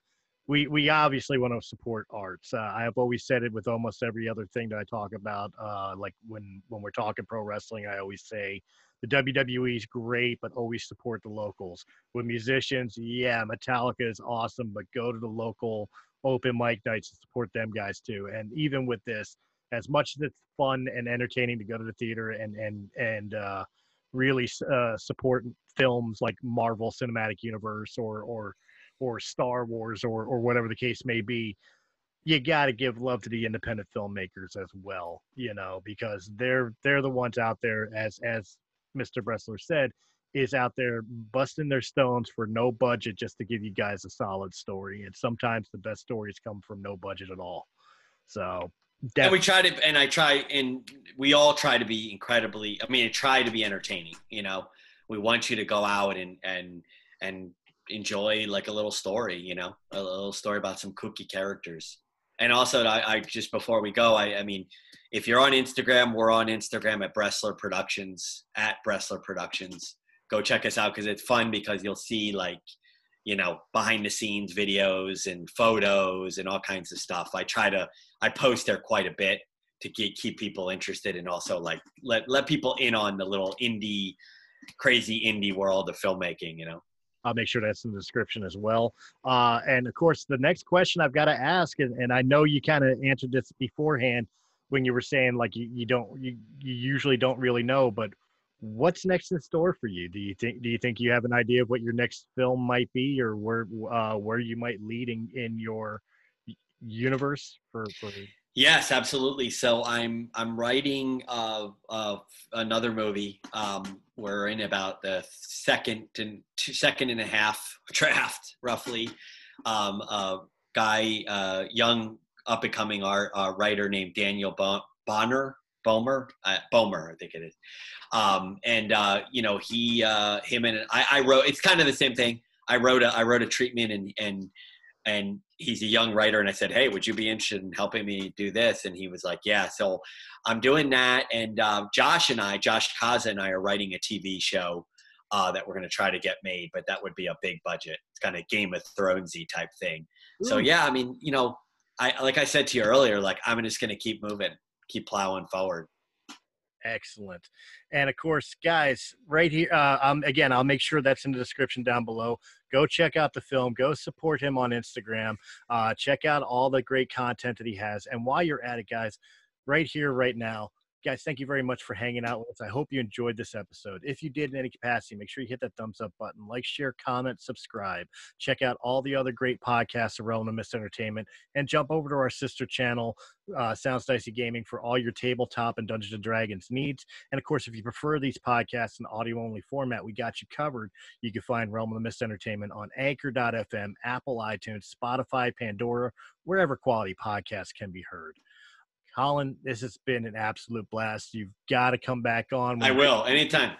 we we obviously want to support arts. Uh, I have always said it with almost every other thing that I talk about. Uh, like when when we're talking pro wrestling, I always say the WWE is great, but always support the locals. With musicians, yeah, Metallica is awesome, but go to the local open mic nights and support them guys too. And even with this, as much as it's fun and entertaining to go to the theater and and and uh, really uh, support films like Marvel Cinematic Universe or or or Star Wars or or whatever the case may be, you got to give love to the independent filmmakers as well, you know, because they're they're the ones out there as as Mr. Bressler said, is out there busting their stones for no budget just to give you guys a solid story. And sometimes the best stories come from no budget at all. So definitely. and we try to, and I try, and we all try to be incredibly. I mean, try to be entertaining. You know, we want you to go out and and and enjoy like a little story. You know, a little story about some kooky characters. And also, I, I just before we go, I, I mean, if you're on Instagram, we're on Instagram at Bressler Productions at Bressler Productions. Go check us out because it's fun because you'll see like you know behind the scenes videos and photos and all kinds of stuff. I try to I post there quite a bit to get, keep people interested and also like let let people in on the little indie crazy indie world of filmmaking. You know. I'll make sure that's in the description as well. Uh, and of course, the next question I've got to ask, and, and I know you kind of answered this beforehand when you were saying like you, you don't you, you usually don't really know but what's next in store for you? Do you think do you think you have an idea of what your next film might be, or where uh, where you might lead in, in your universe for, for Yes, absolutely. So I'm I'm writing uh, uh, another movie. Um, we're in about the second and two, second and a half draft, roughly. Um, a guy, uh, young up and coming art uh, writer named Daniel Bonner, Bomer, uh, Bomer, I think it is. Um, and uh, you know, he, uh, him, and I, I wrote. It's kind of the same thing. I wrote a I wrote a treatment and and and he's a young writer and i said hey would you be interested in helping me do this and he was like yeah so i'm doing that and uh, josh and i josh kaza and i are writing a tv show uh, that we're going to try to get made but that would be a big budget it's kind of game of thronesy type thing Ooh. so yeah i mean you know i like i said to you earlier like i'm just going to keep moving keep plowing forward Excellent. And of course, guys, right here, uh, um, again, I'll make sure that's in the description down below. Go check out the film. Go support him on Instagram. Uh, check out all the great content that he has. And while you're at it, guys, right here, right now, guys, thank you very much for hanging out with us. I hope you enjoyed this episode. If you did in any capacity, make sure you hit that thumbs up button, like, share, comment, subscribe. Check out all the other great podcasts around the Mist Entertainment and jump over to our sister channel, uh, Sounds Dicey Gaming, for all your tabletop and Dungeons and Dragons needs. And of course, if you prefer these podcasts in audio only format, we got you covered. You can find Realm of the Mist Entertainment on Anchor.fm, Apple, iTunes, Spotify, Pandora, wherever quality podcasts can be heard. Colin, this has been an absolute blast. You've got to come back on. I will anytime.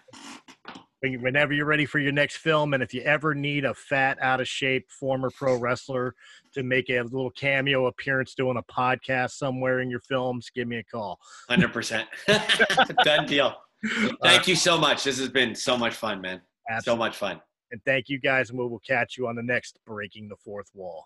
Whenever you're ready for your next film, and if you ever need a fat, out of shape former pro wrestler to make a little cameo appearance doing a podcast somewhere in your films, give me a call. Hundred percent, done deal. Thank you so much. This has been so much fun, man. Absolutely. So much fun. And thank you guys, and we will catch you on the next Breaking the Fourth Wall.